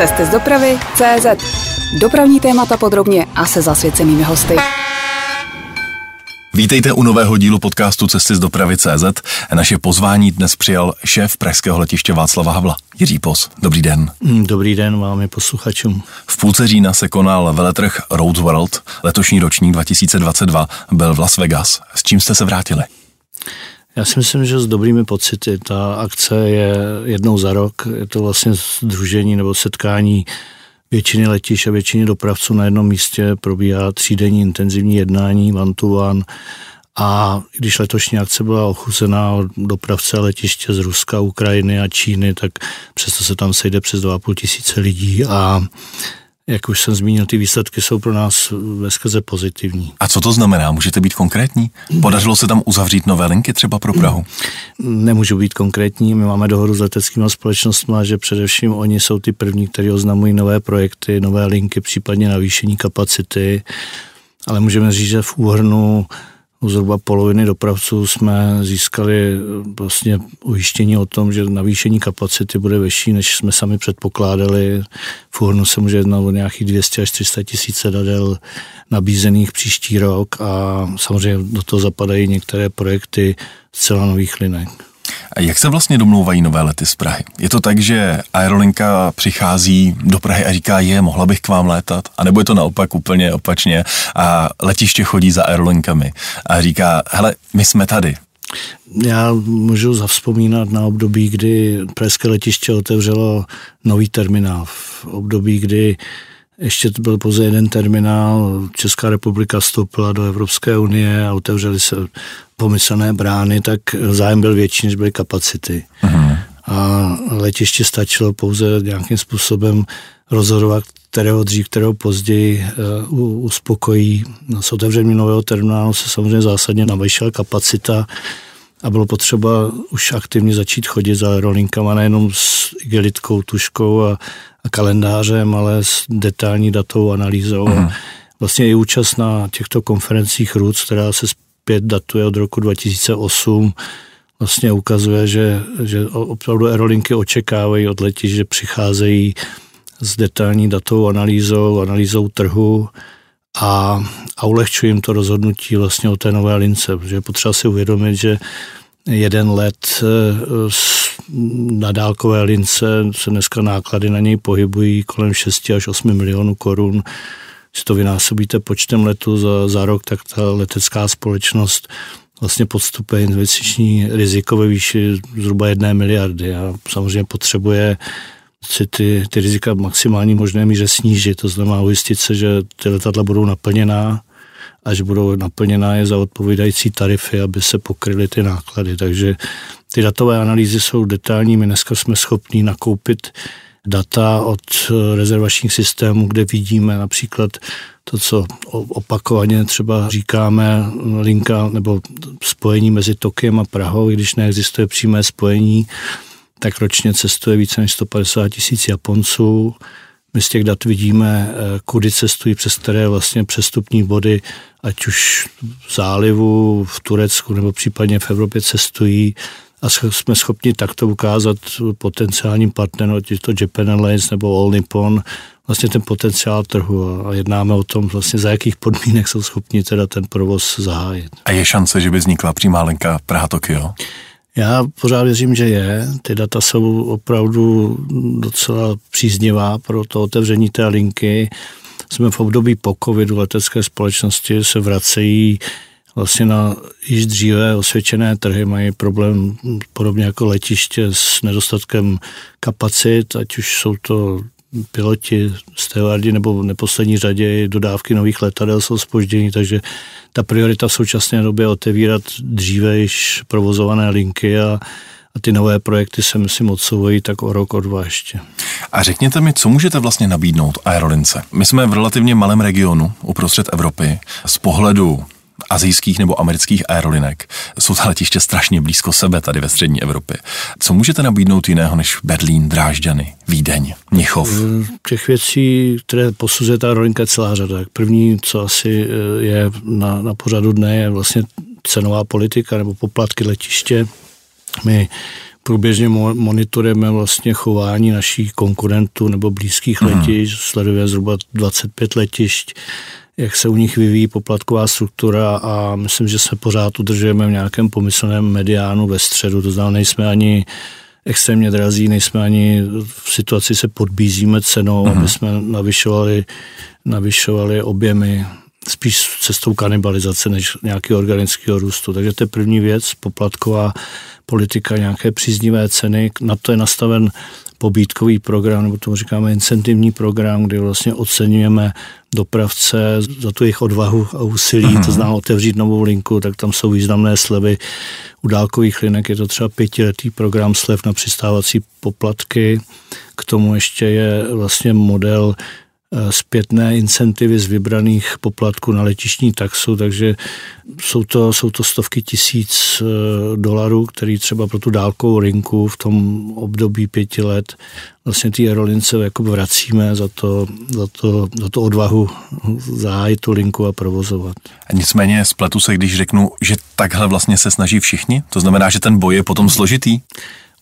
Cesty z dopravy CZ. Dopravní témata podrobně a se zasvěcenými hosty. Vítejte u nového dílu podcastu Cesty z dopravy CZ. Naše pozvání dnes přijal šéf pražského letiště Václava Havla, Jiří Pos. Dobrý den. Dobrý den vám i posluchačům. V půlce října se konal veletrh Road World. Letošní ročník 2022 byl v Las Vegas. S čím jste se vrátili? Já si myslím, že s dobrými pocity. Ta akce je jednou za rok. Je to vlastně združení nebo setkání většiny letiš a většiny dopravců na jednom místě. Probíhá třídenní intenzivní jednání one to one. A když letošní akce byla ochuzená od dopravce a letiště z Ruska, Ukrajiny a Číny, tak přesto se tam sejde přes 2,5 tisíce lidí a jak už jsem zmínil, ty výsledky jsou pro nás ve skrze pozitivní. A co to znamená? Můžete být konkrétní? Podařilo se tam uzavřít nové linky třeba pro Prahu? Nemůžu být konkrétní. My máme dohodu s leteckými společnostmi, že především oni jsou ty první, kteří oznamují nové projekty, nové linky, případně navýšení kapacity. Ale můžeme říct, že v úhrnu u zhruba poloviny dopravců jsme získali eh, vlastně ujištění o tom, že navýšení kapacity bude vyšší, než jsme sami předpokládali. V Úhrnu se může jednat o nějakých 200 až 300 tisíc sedadel nabízených příští rok a samozřejmě do toho zapadají některé projekty zcela nových linek. Jak se vlastně domlouvají nové lety z Prahy? Je to tak, že aerolinka přichází do Prahy a říká, je, mohla bych k vám létat? A nebo je to naopak úplně opačně a letiště chodí za aerolinkami a říká, hele, my jsme tady, já můžu zavzpomínat na období, kdy Pražské letiště otevřelo nový terminál. V období, kdy ještě to byl pouze jeden terminál, Česká republika vstoupila do Evropské unie a otevřely se pomyslné brány, tak zájem byl větší, než byly kapacity. Uh-huh. A letiště stačilo pouze nějakým způsobem rozhodovat, kterého dřív, kterého později uh, uspokojí. S otevřením nového terminálu se samozřejmě zásadně navýšila kapacita a bylo potřeba už aktivně začít chodit za aerolinkama, nejenom s igelitkou, tuškou a, a kalendářem, ale s detailní datovou analýzou. Uh-huh. Vlastně i účast na těchto konferencích RUC, která se zpět datuje od roku 2008, vlastně ukazuje, že, že opravdu aerolinky očekávají od letišť, že přicházejí s detailní datovou analýzou, analýzou trhu a, a ulehčuje jim to rozhodnutí vlastně o té nové lince, protože je potřeba si uvědomit, že jeden let eh, na dálkové lince se dneska náklady na něj pohybují kolem 6 až 8 milionů korun. Když to vynásobíte počtem letů za, za rok, tak ta letecká společnost vlastně podstupuje investiční riziko ve výši zhruba jedné miliardy a samozřejmě potřebuje si ty, ty rizika maximální možné míře snížit. To znamená ujistit se, že ty letadla budou naplněná a že budou naplněná je za odpovídající tarify, aby se pokryly ty náklady. Takže ty datové analýzy jsou detailní. My dneska jsme schopni nakoupit data od rezervačních systémů, kde vidíme například to, co opakovaně třeba říkáme, linka nebo spojení mezi Tokiem a Prahou, i když neexistuje přímé spojení, tak ročně cestuje více než 150 tisíc Japonců. My z těch dat vidíme, eh, kudy cestují, přes které vlastně přestupní body, ať už v zálivu, v Turecku nebo případně v Evropě cestují a jsme schopni takto ukázat potenciálním partnerům, ať je to Japan Airlines nebo All Nippon, vlastně ten potenciál trhu a jednáme o tom vlastně za jakých podmínek jsou schopni teda ten provoz zahájit. A je šance, že by vznikla přímá linka Praha-Tokio? Já pořád věřím, že je. Ty data jsou opravdu docela příznivá pro to otevření té linky. Jsme v období po covidu, letecké společnosti se vracejí vlastně na již dříve osvědčené trhy, mají problém podobně jako letiště s nedostatkem kapacit, ať už jsou to piloti, stewardi nebo v neposlední řadě dodávky nových letadel jsou spoždění, takže ta priorita v současné době je otevírat dříve již provozované linky a, a ty nové projekty se myslím odsouvají tak o rok, o dva ještě. A řekněte mi, co můžete vlastně nabídnout aerolince? My jsme v relativně malém regionu uprostřed Evropy. Z pohledu azijských nebo amerických aerolinek. Jsou ta letiště strašně blízko sebe tady ve střední Evropě. Co můžete nabídnout jiného než Berlín, Drážďany, Vídeň, Mnichov? Těch věcí, které posuzuje ta aerolinka, je celá řada. První, co asi eh, je na, na pořadu dne, je vlastně cenová politika nebo poplatky letiště. My průběžně monitorujeme vlastně chování našich konkurentů nebo blízkých mm. letišť, sleduje zhruba 25 letišť, jak se u nich vyvíjí poplatková struktura a myslím, že se pořád udržujeme v nějakém pomyslném mediánu ve středu, to znamená, nejsme ani extrémně drazí, nejsme ani v situaci se podbízíme cenou, mm-hmm. aby jsme navyšovali, navyšovali objemy spíš cestou kanibalizace než nějakého organického růstu. Takže to je první věc, poplatková politika, nějaké příznivé ceny. Na to je nastaven pobídkový program, nebo tomu říkáme incentivní program, kdy vlastně oceňujeme dopravce za tu jejich odvahu a úsilí, uh-huh. to znamená otevřít novou linku, tak tam jsou významné slevy. U dálkových linek je to třeba pětiletý program slev na přistávací poplatky. K tomu ještě je vlastně model zpětné incentivy z vybraných poplatků na letišní taxu, takže jsou to, jsou to stovky tisíc eh, dolarů, který třeba pro tu dálkovou rinku v tom období pěti let vlastně ty aerolince jako vracíme za to, za to, za to odvahu zahájit tu linku a provozovat. A nicméně spletu se, když řeknu, že takhle vlastně se snaží všichni? To znamená, že ten boj je potom složitý?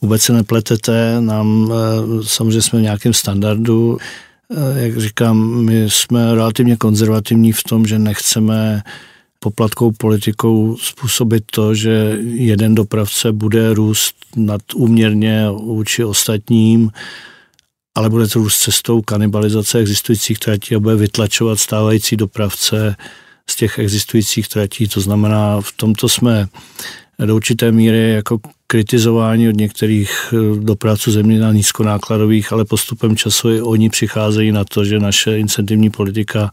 Vůbec se nepletete, nám eh, samozřejmě jsme v nějakém standardu, Eh, jak říkám, my jsme relativně konzervativní v tom, že nechceme poplatkou politikou způsobit to, že jeden dopravce bude růst nadúměrně vůči ostatním, ale bude to růst cestou kanibalizace existujících tratí a bude vytlačovat stávající dopravce z těch existujících tratí. To znamená, v tomto jsme do určité míry jako kritizování od některých eh, dopravců země na nízkonákladových, ale postupem času i oni přicházejí na to, že naše incentivní politika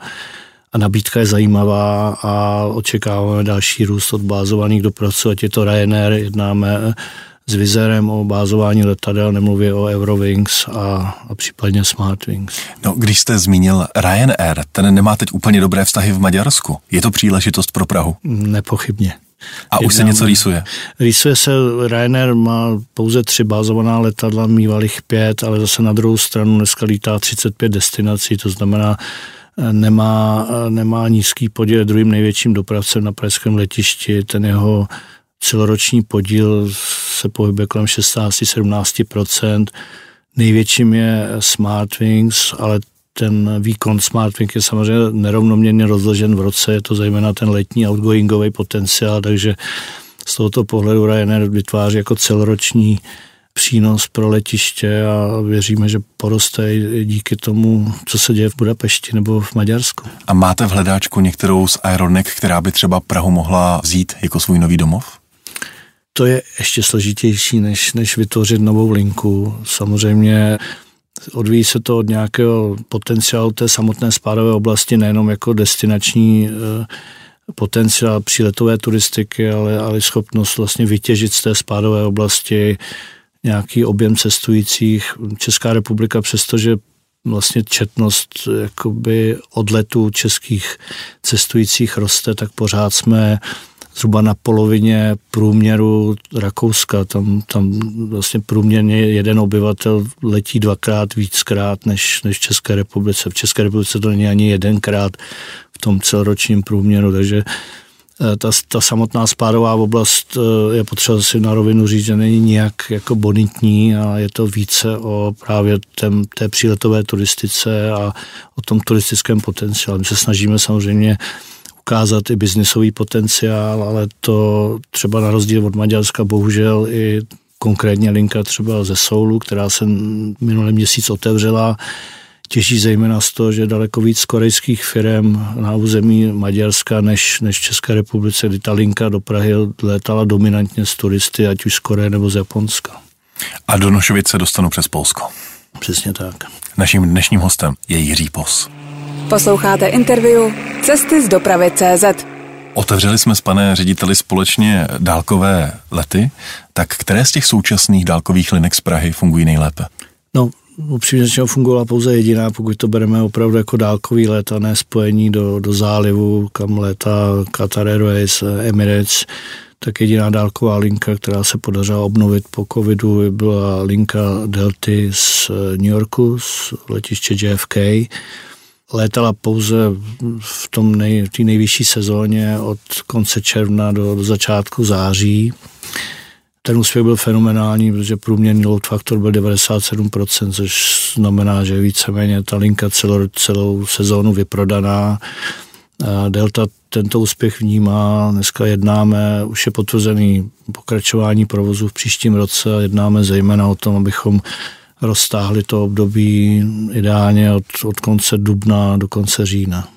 a nabídka je zajímavá a očekáváme další růst od bázovaných dopravců, ať je to Ryanair, jednáme s Vizerem o bázování letadel, nemluvě o Eurowings a, a případně Smartwings. No, když jste zmínil Ryanair, ten nemá teď úplně dobré vztahy v Maďarsku. Je to příležitost pro Prahu? Nepochybně. A už se něco rýsuje? Rýsuje se, Ryanair má pouze tři bázovaná letadla, mývalých pět, ale zase na druhou stranu dneska lítá 35 destinací, to znamená, eh, nemá, eh, nemá nízký podíl, druhým největším dopravcem na pražském letišti, ten jeho celoroční podíl se pohybuje kolem 16-17%. Největším je Smartwings, ale ten výkon SmartWing je samozřejmě nerovnoměrně rozložen v roce, je to zejména ten letní outgoingový potenciál, takže z tohoto pohledu Ryanair vytváří jako celoroční přínos pro letiště a věříme, že poroste i díky tomu, co se děje v Budapešti nebo v Maďarsku. A máte v hledáčku některou z aeronek, která by třeba Prahu mohla vzít jako svůj nový domov? To je ještě složitější, než, než vytvořit novou linku. Samozřejmě Odvíjí se to od nějakého potenciálu té samotné spádové oblasti, nejenom jako destinační eh, potenciál příletové turistiky, ale, ale schopnost vlastně vytěžit z té spádové oblasti nějaký objem cestujících. Česká republika, přestože vlastně četnost jakoby odletů českých cestujících roste, tak pořád jsme zhruba na polovině průměru Rakouska. Tam, tam vlastně průměrně jeden obyvatel letí dvakrát víckrát než, než v České republice. V České republice to není ani jedenkrát v tom celoročním průměru, takže eh, ta, ta samotná spádová oblast eh, je potřeba si na rovinu říct, že není nijak jako bonitní a je to více o právě tém, té příletové turistice a o tom turistickém potenciálu. My se snažíme samozřejmě ukázat i biznisový potenciál, ale to třeba na rozdíl od Maďarska bohužel i konkrétně linka třeba ze Soulu, která se minulý měsíc otevřela, těží zejména z toho, že daleko víc korejských firm na území Maďarska než, než České republice, kdy ta linka do Prahy létala dominantně z turisty, ať už z Koreje nebo z Japonska. A do Nošovic se dostanu přes Polsko. Přesně tak. Naším dnešním hostem je Jiří Pos. Posloucháte interview Cesty z dopravy CZ. Otevřeli jsme s pane řediteli společně dálkové lety, tak které z těch současných dálkových linek z Prahy fungují nejlépe? No, upřímně řečeno fungovala pouze jediná, pokud to bereme opravdu jako dálkový let a ne spojení do, do zálivu, kam létá Qatar Airways, Emirates, tak jediná dálková linka, která se podařila obnovit po covidu, byla linka Delty z New Yorku, z letiště JFK, létala pouze v tom nej, té nejvyšší sezóně od konce června do, do začátku září. ten úspěch byl fenomenální, protože průměrný load faktor byl 97%, což znamená, že víceméně ta linka celou, celou sezónu vyprodaná. Delta tento úspěch vnímá, dneska jednáme, už je potvrzený pokračování provozu v příštím roce a jednáme zejména o tom, abychom roztáhli to období ideálně od, od konce dubna do konce října.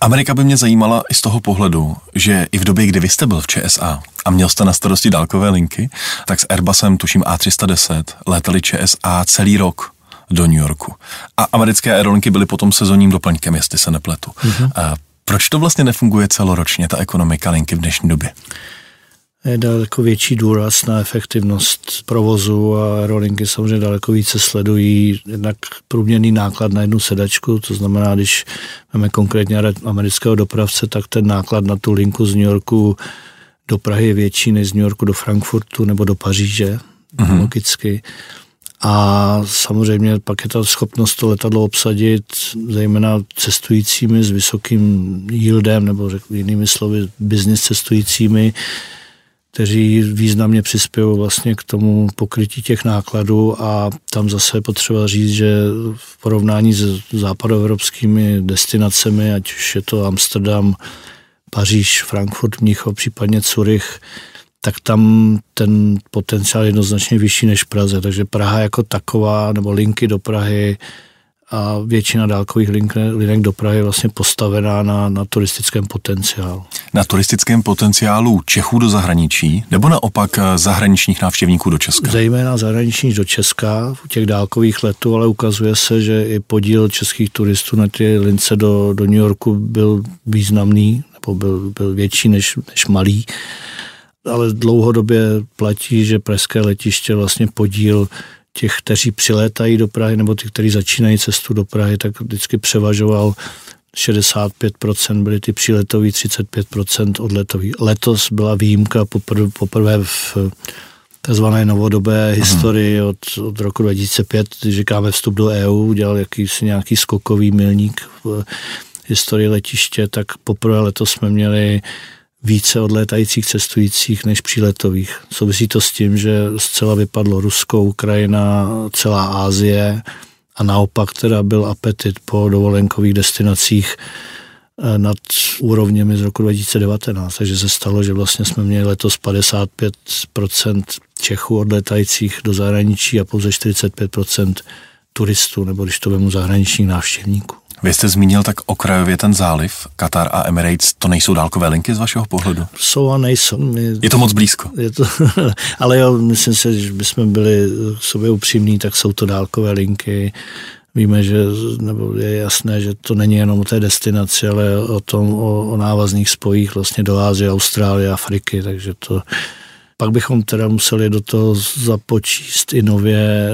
Amerika by mě zajímala i z toho pohledu, že i v době, kdy vy jste byl v ČSA a měl jste na starosti dálkové linky, tak s Airbusem, tuším A310, létali ČSA celý rok do New Yorku. A americké aerolinky byly potom sezónním doplňkem, jestli se nepletu. Mm-hmm. A proč to vlastně nefunguje celoročně, ta ekonomika linky v dnešní době? Je daleko větší důraz na efektivnost provozu a aerolinky samozřejmě daleko více sledují jednak průměrný náklad na jednu sedačku, to znamená, když máme konkrétně amerického dopravce, tak ten náklad na tu linku z New Yorku do Prahy je větší než z New Yorku do Frankfurtu nebo do Paříže, mm-hmm. logicky. A samozřejmě pak je ta schopnost to letadlo obsadit, zejména cestujícími s vysokým yieldem, nebo řekl jinými slovy, business cestujícími, kteří významně přispějí vlastně k tomu pokrytí těch nákladů a tam zase potřeba říct, že v porovnání s západoevropskými destinacemi, ať už je to Amsterdam, Paříž, Frankfurt, Mnichov, případně Zurich, tak tam ten potenciál je jednoznačně vyšší než v Praze. Takže Praha jako taková, nebo linky do Prahy, a většina dálkových link, linek do Prahy je vlastně postavená na, na turistickém potenciálu. Na turistickém potenciálu Čechů do zahraničí nebo naopak eh, zahraničních návštěvníků do Česka? Zejména zahraničních do Česka u těch dálkových letů, ale ukazuje se, že i podíl českých turistů na ty lince do, do New Yorku byl významný, nebo byl, byl větší než, než malý. Ale dlouhodobě platí, že pražské letiště vlastně podíl těch, kteří přilétají do Prahy, nebo ty, kteří začínají cestu do Prahy, tak vždycky převažoval 65% byly ty příletový, 35% odletový. Letos byla výjimka poprvé, poprvé v takzvané novodobé Aha. historii od, od roku 2005, když říkáme vstup do EU, udělal jakýsi nějaký skokový milník v historii letiště, tak poprvé letos jsme měli více odlétajících cestujících než příletových. Souvisí to s tím, že zcela vypadlo Rusko, Ukrajina, celá Ázie a naopak teda byl apetit po dovolenkových destinacích eh, nad úrovněmi z roku 2019. Takže se stalo, že vlastně jsme měli letos 55% Čechů odletajících do zahraničí a pouze 45% turistů, nebo když to vemu zahraničních návštěvníků. Vy jste zmínil tak okrajově ten záliv, Qatar a Emirates, to nejsou dálkové linky z vašeho pohledu? Jsou a nejsou. Je, je to moc blízko. Je to, ale jo, myslím si, že bychom byli sobě upřímní, tak jsou to dálkové linky. Víme, že nebo je jasné, že to není jenom o té destinaci, ale o tom, o, o návazných spojích vlastně do Ázie, Austrálie, Afriky, takže to pak bychom teda museli do toho započíst i nově,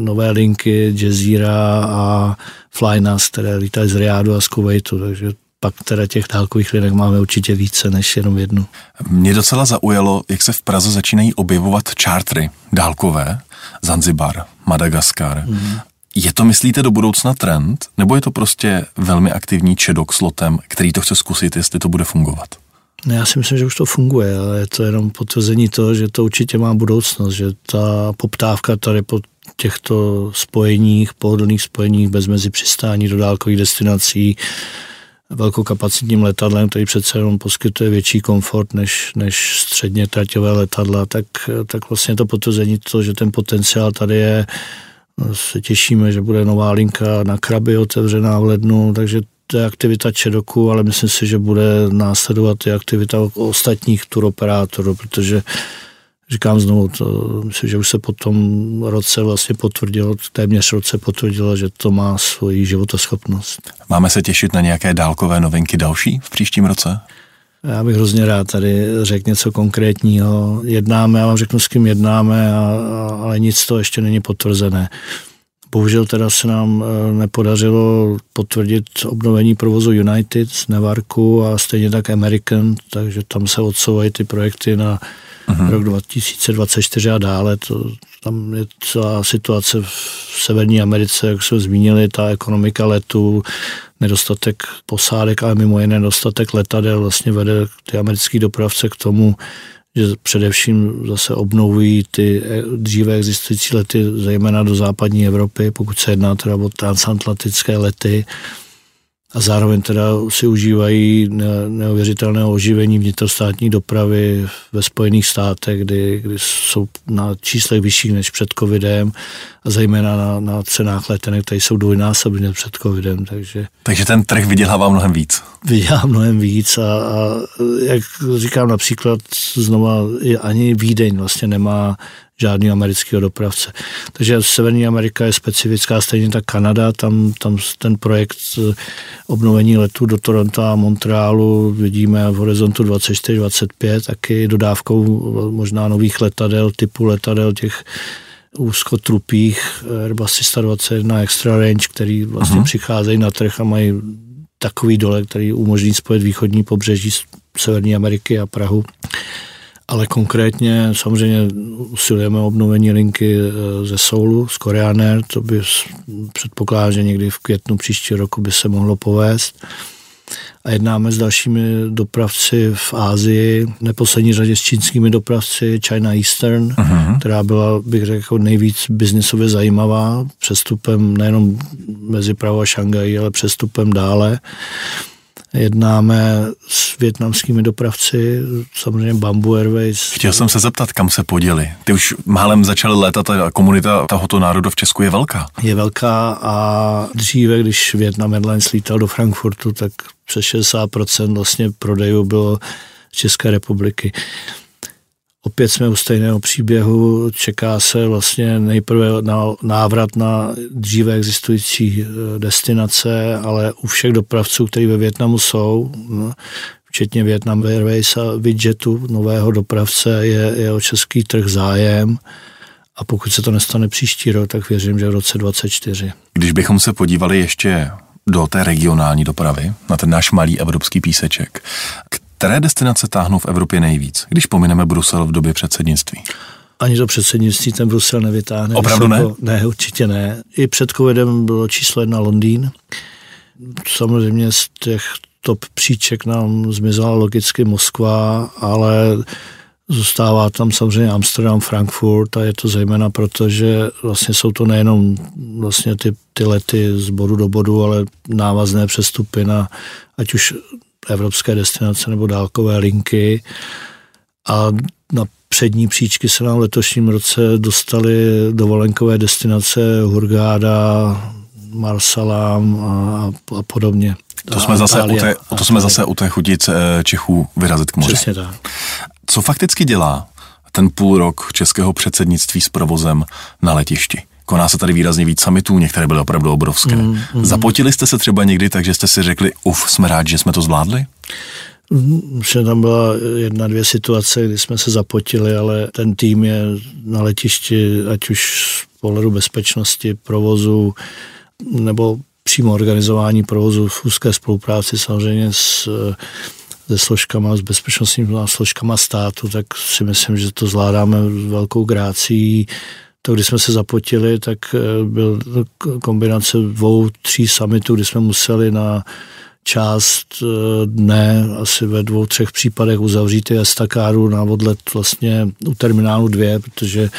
nové linky Jazeera a Flynas, které lítají z Riádu a z Kuwaitu, takže pak teda těch dálkových linek máme určitě více než jenom jednu. Mě docela zaujalo, jak se v Praze začínají objevovat čártry dálkové, Zanzibar, Madagaskar. Mm. Je to, myslíte, do budoucna trend, nebo je to prostě velmi aktivní čedok s lotem, který to chce zkusit, jestli to bude fungovat? No já si myslím, že už to funguje, ale je to jenom potvrzení toho, že to určitě má budoucnost, že ta poptávka tady po těchto spojeních, pohodlných spojeních bez mezi přistání do dálkových destinací, velkokapacitním letadlem, který přece jenom poskytuje větší komfort než, než středně traťové letadla, tak, tak vlastně to potvrzení to, že ten potenciál tady je, se těšíme, že bude nová linka na Krabi otevřená v lednu, takže aktivita Čedoku, ale myslím si, že bude následovat i aktivita ostatních turoperátorů, protože říkám znovu, to, myslím, že už se po tom roce vlastně potvrdilo, téměř roce potvrdilo, že to má svoji životoschopnost. Máme se těšit na nějaké dálkové novinky další v příštím roce? Já bych hrozně rád tady řekl něco konkrétního. Jednáme, já vám řeknu, s kým jednáme, a, a, ale nic to ještě není potvrzené. Bohužel teda se nám eh, nepodařilo potvrdit obnovení provozu United z Nevarku a stejně tak American, takže tam se odsouvají ty projekty na uh-huh. rok 2024 a dále. To, tam je celá situace v Severní Americe, jak jsme zmínili, ta ekonomika letu, nedostatek posádek, ale mimo jiné nedostatek letadel vlastně vede ty americký dopravce k tomu, že především zase obnovují ty eh, dříve existující lety, zejména do západní Evropy, pokud se jedná teda o transatlantické lety, a zároveň teda si užívají neuvěřitelného oživení vnitrostátní dopravy ve Spojených státech, kdy, kdy jsou na číslech vyšších než před covidem a zejména na, na cenách letenek, které jsou dvojnásobně před covidem. Takže, takže ten trh vydělává mnohem víc. Vydělá mnohem víc a, a jak říkám například znova, ani Vídeň vlastně nemá žádný amerického dopravce. Takže Severní Amerika je specifická, stejně tak Kanada, tam, tam ten projekt obnovení letů do Toronto a Montrealu vidíme v horizontu 24-25, taky dodávkou možná nových letadel, typu letadel těch úzkotrupých Airbus 321 Extra Range, který vlastně uh-huh. přicházejí na trh a mají takový dole, který umožní spojit východní pobřeží Severní Ameriky a Prahu ale konkrétně samozřejmě usilujeme o obnovení linky eh, ze Soulu, z Koreaner, to by předpokládá, že někdy v květnu příští roku by se mohlo povést. A jednáme s dalšími dopravci v Ázii, neposlední řadě s čínskými dopravci China Eastern, uh-huh. která byla, bych řekl, nejvíc biznisově zajímavá, přestupem nejenom mezi Prahu a Šangají, ale přestupem dále. Jednáme s větnamskými dopravci, samozřejmě Bamboo Airways. Chtěl jsem se zeptat, kam se poděli. Ty už málem začaly létat a komunita tohoto národa v Česku je velká. Je velká a dříve, když Vietnam Airlines lítal do Frankfurtu, tak přes 60% vlastně prodejů bylo z České republiky. Opět jsme u stejného příběhu, čeká se vlastně nejprve na návrat na dříve existující eh, destinace, ale u všech dopravců, kteří ve Větnamu jsou, no, včetně Vietnam Airways a Widgetu, nového dopravce, je, je o český trh zájem. A pokud se to nestane příští rok, tak věřím, že v roce 2024. Když bychom se podívali ještě do té regionální dopravy, na ten náš malý evropský píseček, které destinace táhnou v Evropě nejvíc, když pomineme Brusel v době předsednictví? Ani to předsednictví ten Brusel nevytáhne. Opravdu ne? ne, určitě ne. I před covidem bylo číslo jedna Londýn. Samozřejmě z těch top příček nám zmizela logicky Moskva, ale Zůstává tam samozřejmě Amsterdam, Frankfurt a je to zejména proto, že vlastně jsou to nejenom vlastně ty, ty lety z bodu do bodu, ale návazné přestupy na ať už evropské destinace nebo dálkové linky a na přední příčky se nám v letošním roce dostaly dovolenkové destinace Hurgáda, Marsalam a, a podobně. To jsme, zase u té, to jsme zase u té chutit eh, Čechů vyrazit k moři. Přesně tak. Co fakticky dělá ten půl rok českého předsednictví s provozem na letišti? Koná se tady výrazně víc summitů, některé byly opravdu obrovské. Mm, mm. Zapotili jste se třeba někdy, takže jste si řekli, uf, jsme rádi, že jsme to zvládli? Že tam byla jedna, dvě situace, kdy jsme se zapotili, ale ten tým je na letišti, ať už z pohledu bezpečnosti, provozu, nebo přímo organizování provozu v úzké spolupráci samozřejmě s se složkama, s bezpečnostními složkama státu, tak si myslím, že to zvládáme s velkou grácí to, když jsme se zapotili, tak eh, byl kombinace dvou, tří summitů, kdy jsme museli na část eh, dne asi ve dvou, třech případech uzavřít ty estakáru na odlet vlastně u terminálu dvě, protože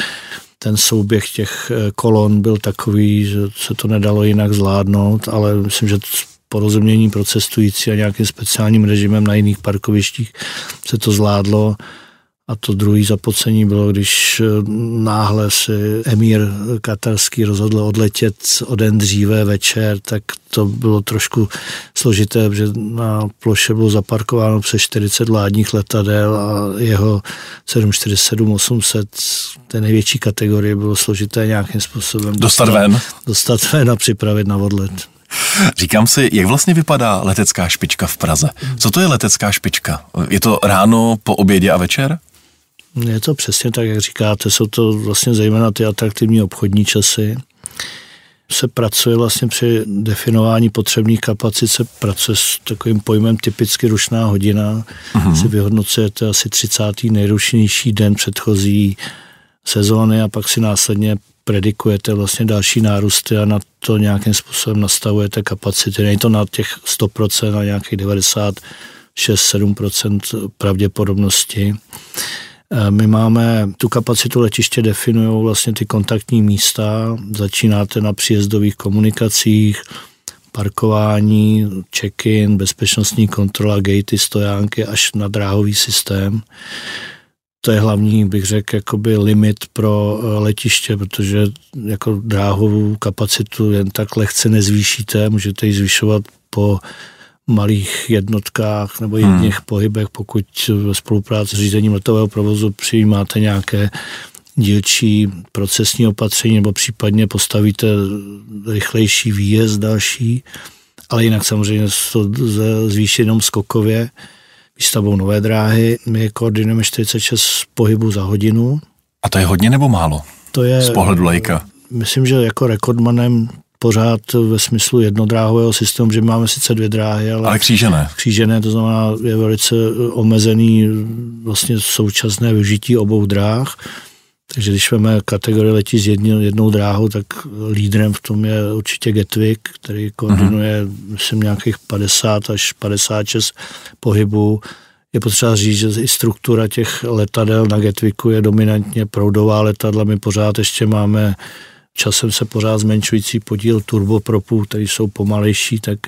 ten souběh těch eh, kolon byl takový, že se to nedalo jinak zvládnout, ale myslím, že porozumění pro cestující a nějakým speciálním režimem na jiných parkovištích se to zvládlo. A to druhý zapocení bylo, když eh, náhle si emír katarský rozhodl odletět o den dříve večer, tak to bylo trošku složité, protože na ploše bylo zaparkováno přes 40 vládních letadel a jeho 747-800, té největší kategorie, bylo složité nějakým způsobem dostat, dostat ven. Dostat ven a připravit na odlet. Říkám si, jak vlastně vypadá letecká špička v Praze? Co to je letecká špička? Je to ráno, po obědě a večer? Je to přesně tak, jak říkáte, jsou to vlastně zejména ty atraktivní obchodní časy. Se pracuje vlastně při definování potřebných kapacit, se pracuje s takovým pojmem typicky rušná hodina. Uh-huh. Si vyhodnocujete asi 30. nejrušnější den předchozí sezóny a pak si následně predikujete vlastně další nárůsty a na to nějakým způsobem nastavujete kapacity. Není to na těch 100%, a nějakých 96-7% pravděpodobnosti my máme tu kapacitu letiště definují vlastně ty kontaktní místa. Začínáte na příjezdových komunikacích, parkování, check-in, bezpečnostní kontrola, gatey, stojánky až na dráhový systém. To je hlavní, bych řekl, jakoby limit pro eh, letiště, protože jako dráhovou kapacitu jen tak lehce nezvýšíte, můžete ji zvyšovat po malých jednotkách nebo jedných hmm. pohybech, pokud ve spolupráci s řízením letového provozu přijímáte nějaké dílčí procesní opatření nebo případně postavíte rychlejší výjezd další, ale jinak samozřejmě to zvýší jenom skokově výstavbou nové dráhy. My koordinujeme 46 pohybů za hodinu. A to je hodně nebo málo? To je, z pohledu lajka. Myslím, že jako rekordmanem pořád ve smyslu jednodráhového systému, že máme sice dvě dráhy, ale, ale křížené. Křížené, to znamená, je velice omezený vlastně současné využití obou dráh. Takže když máme kategorii letí s jednou, jednou dráhou, tak lídrem v tom je určitě Gatwick, který koordinuje, uh-huh. myslím, nějakých 50 až 56 pohybů. Je potřeba říct, že i struktura těch letadel na Gatwicku je dominantně proudová letadla. My pořád ještě máme časem se pořád zmenšující podíl turbopropů, které jsou pomalejší, tak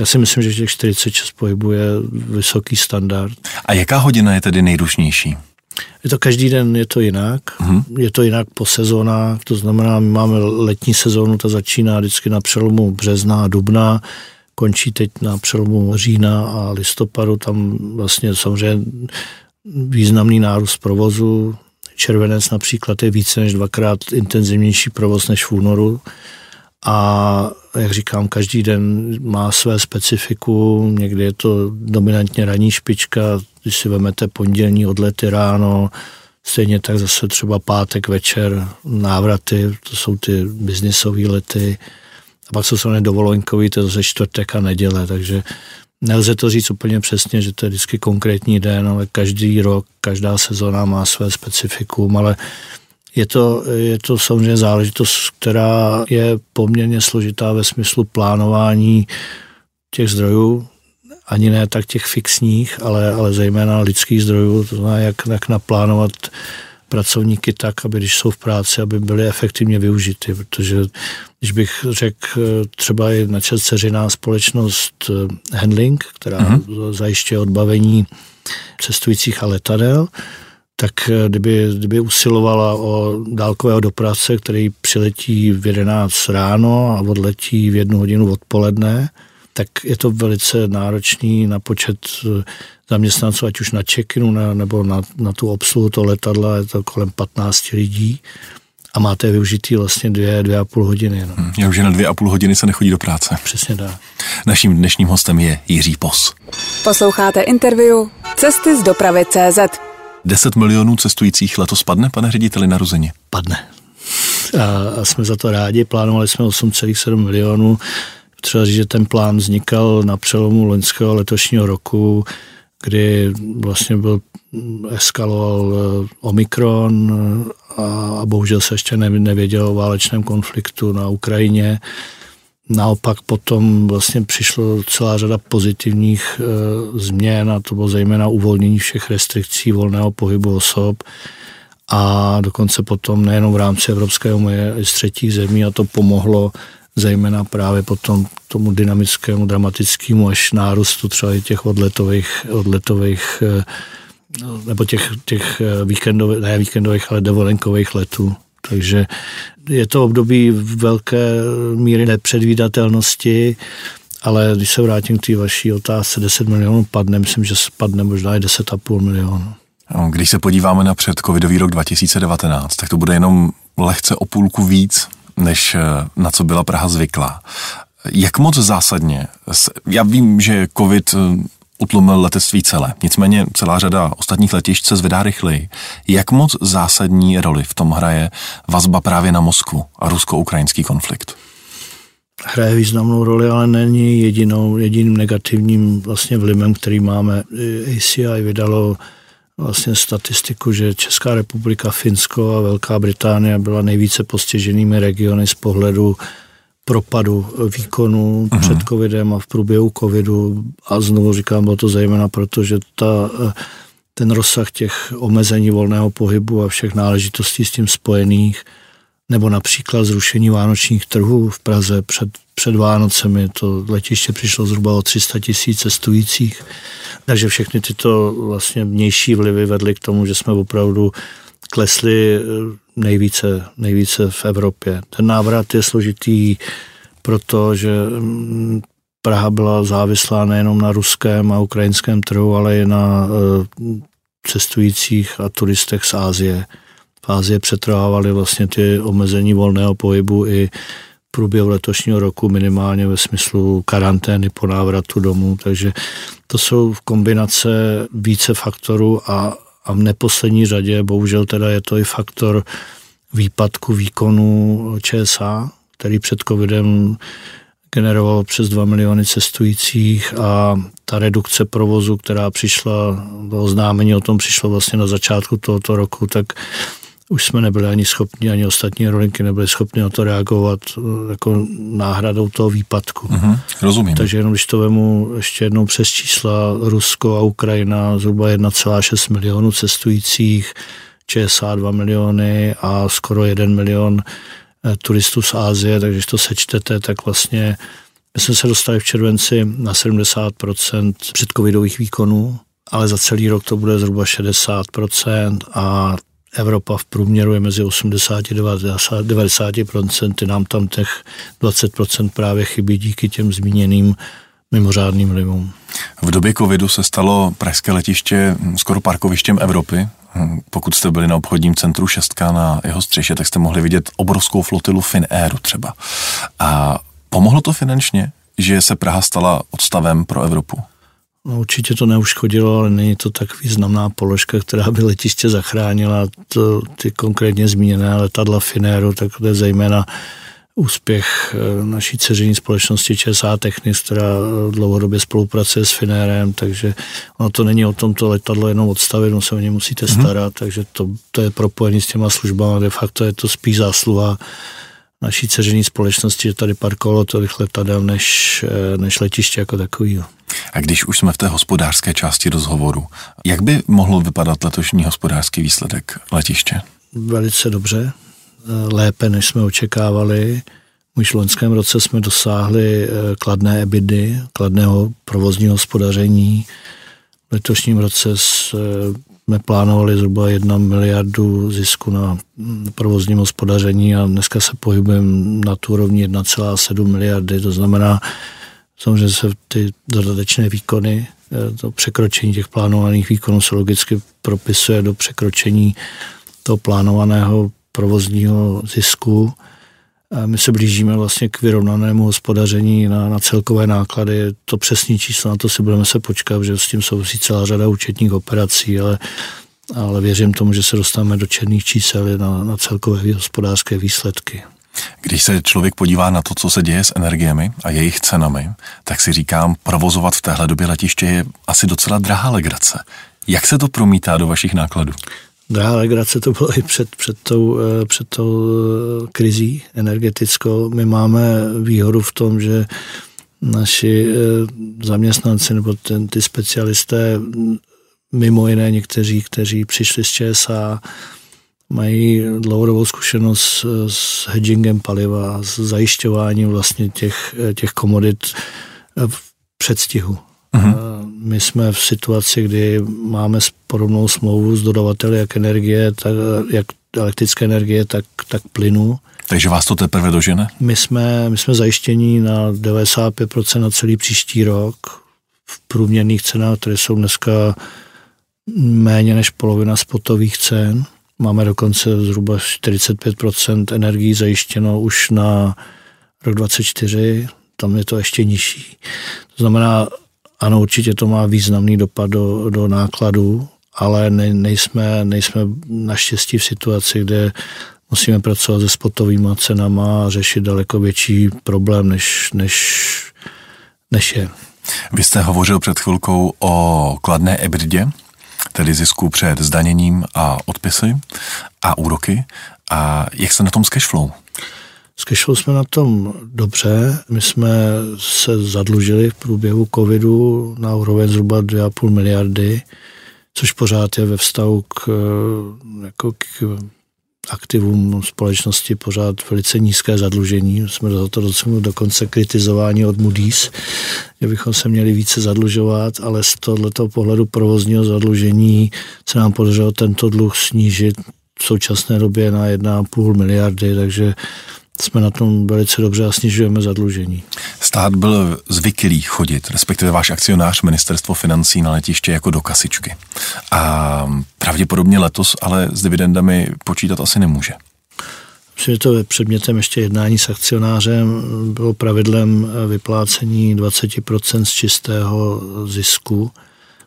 já si myslím, že těch 46 pohybů je vysoký standard. A jaká hodina je tedy nejrušnější? Je to každý den, je to jinak. Uh-huh. Je to jinak po sezónách, to znamená, my máme letní sezónu, ta začíná vždycky na přelomu března a dubna, končí teď na přelomu října a listopadu, tam vlastně samozřejmě významný nárůst provozu, červenec například je více než dvakrát intenzivnější provoz než v únoru. A jak říkám, každý den má své specifiku, někdy je to dominantně ranní špička, když si vezmete pondělní odlety ráno, stejně tak zase třeba pátek večer návraty, to jsou ty biznisové lety, a pak jsou samozřejmě dovolenkový, to je zase čtvrtek a neděle, takže Nelze to říct úplně přesně, že to je vždycky konkrétní den, ale každý rok, každá sezóna má své specifikum, ale je to, je to samozřejmě záležitost, která je poměrně složitá ve smyslu plánování těch zdrojů, ani ne tak těch fixních, ale, ale zejména lidských zdrojů, to znamená, jak, jak naplánovat pracovníky tak, aby když jsou v práci, aby byly efektivně využity, protože když bych řekl, třeba je na ceřiná společnost eh, Handling, která mm-hmm. zajišťuje odbavení cestujících a letadel, tak eh, kdyby, kdyby usilovala o dálkového dopravce, který přiletí v 11 ráno a odletí v jednu hodinu odpoledne, tak je to velice náročný na počet eh, zaměstnanců, ať už na check-inu nebo na, na tu obsluhu toho letadla, je to kolem 15 lidí a máte využitý vlastně dvě, dvě a půl hodiny. No. Hmm, už na dvě a půl hodiny se nechodí do práce. Přesně tak. Naším dnešním hostem je Jiří Pos. Posloucháte interview Cesty z dopravy CZ. 10 milionů cestujících letos padne, pane řediteli, narozeně? Padne. A, a jsme za to rádi. Plánovali jsme 8,7 milionů. Třeba říct, že ten plán vznikal na přelomu loňského a letošního roku kdy vlastně byl eskaloval eh, Omikron eh, a bohužel se ještě nevědělo o válečném konfliktu na Ukrajině. Naopak potom vlastně přišlo celá řada pozitivních e, změn a to bylo zejména uvolnění všech restrikcí volného pohybu osob a dokonce potom nejenom v rámci Evropské unie, i z třetích zemí a to pomohlo zejména právě potom tomu dynamickému, dramatickému až nárůstu třeba i těch odletových, odletových eh, nebo těch, těch eh, víkendových, ne víkendových, ale dovolenkových letů. Takže je to období velké míry nepředvídatelnosti, ale když se vrátím k té vaší otázce, 10 milionů padne, myslím, že spadne možná i 10,5 milionů. No, když se podíváme na předcovidový rok 2019, tak to bude jenom lehce o půlku víc než eh, na co byla Praha zvyklá. Jak moc zásadně, já vím, že covid eh, utlumil letectví celé, nicméně celá řada ostatních letišť se zvedá rychleji. Jak moc zásadní roli v tom hraje vazba právě na Moskvu a rusko-ukrajinský konflikt? hraje významnou roli, ale není jedinou, jediným negativním vlastně vlivem, který máme. ACI vydalo vlastně statistiku, že Česká republika, Finsko a Velká Británie byla nejvíce postiženými regiony z pohledu propadu výkonu uh-huh. před covidem a v průběhu covidu. A znovu říkám, bylo to zejména proto, že ta, ten rozsah těch omezení volného pohybu a všech náležitostí s tím spojených, nebo například zrušení vánočních trhů v Praze před, před Vánocemi. To letiště přišlo zhruba o 300 tisíc cestujících. Takže všechny tyto vlastně vnější vlivy vedly k tomu, že jsme opravdu klesli eh, nejvíce, nejvíce v Evropě. Ten návrat je složitý, protože mm, Praha byla závislá nejenom na ruském a ukrajinském trhu, ale i na eh, cestujících a turistech z Ázie. V Ázii přetrvávaly vlastně ty omezení volného pohybu i v průběhu letošního roku minimálně ve smyslu karantény po návratu domů, takže to jsou v kombinace více faktorů a, a v neposlední řadě bohužel teda je to i faktor výpadku výkonu ČSA, který před covidem generoval přes 2 miliony cestujících a ta redukce provozu, která přišla, do oznámení o tom přišlo vlastně na začátku tohoto roku, tak už jsme nebyli ani schopni, ani ostatní rolinky nebyly schopni na to reagovat jako náhradou toho výpadku. Uh-huh, rozumím. Takže jenom když to vemu ještě jednou přes čísla, Rusko a Ukrajina zhruba 1,6 milionů cestujících, ČSA 2 miliony a skoro 1 milion eh, turistů z Ázie, takže když to sečtete, tak vlastně my jsme se dostali v červenci na 70% předcovidových výkonů, ale za celý rok to bude zhruba 60% a Evropa v průměru je mezi 80 a 90%, nám tam těch 20% právě chybí díky těm zmíněným mimořádným vlivům. V době covidu se stalo pražské letiště skoro parkovištěm Evropy. Pokud jste byli na obchodním centru Šestka na jeho střeše, tak jste mohli vidět obrovskou flotilu Finairu třeba. A pomohlo to finančně, že se Praha stala odstavem pro Evropu? No, určitě to neuškodilo, ale není to tak významná položka, která by letiště zachránila. To, ty konkrétně zmíněné letadla Finéru, tak to je zejména úspěch eh, naší ceření společnosti ČSA Technics, která dlouhodobě spolupracuje s Finérem, takže ono to není o tom to letadlo jenom odstavit, no se o ně musíte mhm. starat, mm-hmm. takže to, to je propojení s těma službami, de facto je to spíš zásluha naší ceření společnosti, že tady parkovalo tolik letadel než, eh, než letiště jako takový. A když už jsme v té hospodářské části rozhovoru, jak by mohlo vypadat letošní hospodářský výsledek letiště? Velice dobře, eh, lépe, než jsme očekávali. Už v loňském roce jsme dosáhli eh, kladné ebidy, kladného provozního hospodaření. V letošním roce jsme plánovali zhruba 1 miliardu zisku na provozním hospodaření a dneska se pohybujeme na tu úrovni 1,7 miliardy, to znamená, samozřejmě se ty dodatečné výkony, eh, to překročení těch plánovaných výkonů se logicky propisuje do překročení toho plánovaného provozního zisku. My se blížíme vlastně k vyrovnanému hospodaření na, na celkové náklady. To přesní číslo, na to si budeme se počkat, že s tím souvisí celá řada účetních operací, ale, ale věřím tomu, že se dostaneme do černých čísel na, na celkové hospodářské výsledky. Když se člověk podívá na to, co se děje s energiemi a jejich cenami, tak si říkám, provozovat v téhle době letiště je asi docela drahá legrace. Jak se to promítá do vašich nákladů? Drahá legrace to bylo i před, před, tou, eh, před tou eh, krizí energetickou. My máme výhodu v tom, že naši eh, zaměstnanci nebo ten, ty specialisté, mimo jiné někteří, kteří přišli z ČSA, mají dlouhodobou zkušenost s hedgingem paliva, s zajišťováním vlastně těch, těch komodit v předstihu. Uh-huh. My jsme v situaci, kdy máme podobnou smlouvu s dodavateli jak energie, tak, jak elektrické energie, tak, tak plynu. Takže vás to teprve dožene? My jsme, my jsme zajištění na 95% na celý příští rok v průměrných cenách, které jsou dneska méně než polovina spotových cen. Máme dokonce zhruba 45% energií zajištěno už na rok 2024, tam je to ještě nižší. To znamená, ano, určitě to má významný dopad do, do nákladů, ale ne, nejsme, nejsme naštěstí v situaci, kde musíme pracovat se spotovými cenama a řešit daleko větší problém, než, než, než je. Vy jste hovořil před chvilkou o kladné ebridě, tedy zisku před zdaněním a odpisy a úroky. A jak se na tom s cashflow? S cashflow jsme na tom dobře. My jsme se zadlužili v průběhu covidu na úroveň zhruba 2,5 miliardy. což pořád je ve vztahu k, jako k aktivům společnosti pořád velice nízké zadlužení. Jsme za to dokonce kritizováni od Moody's, že bychom se měli více zadlužovat, ale z tohoto pohledu provozního zadlužení se nám podařilo tento dluh snížit v současné době na 1,5 miliardy, takže jsme na tom velice dobře a snižujeme zadlužení. Stát byl zvyklý chodit, respektive váš akcionář ministerstvo financí na letiště jako do kasičky. A pravděpodobně letos ale s dividendami počítat asi nemůže. Myslím, že to je předmětem ještě jednání s akcionářem. Bylo pravidlem vyplácení 20% z čistého zisku.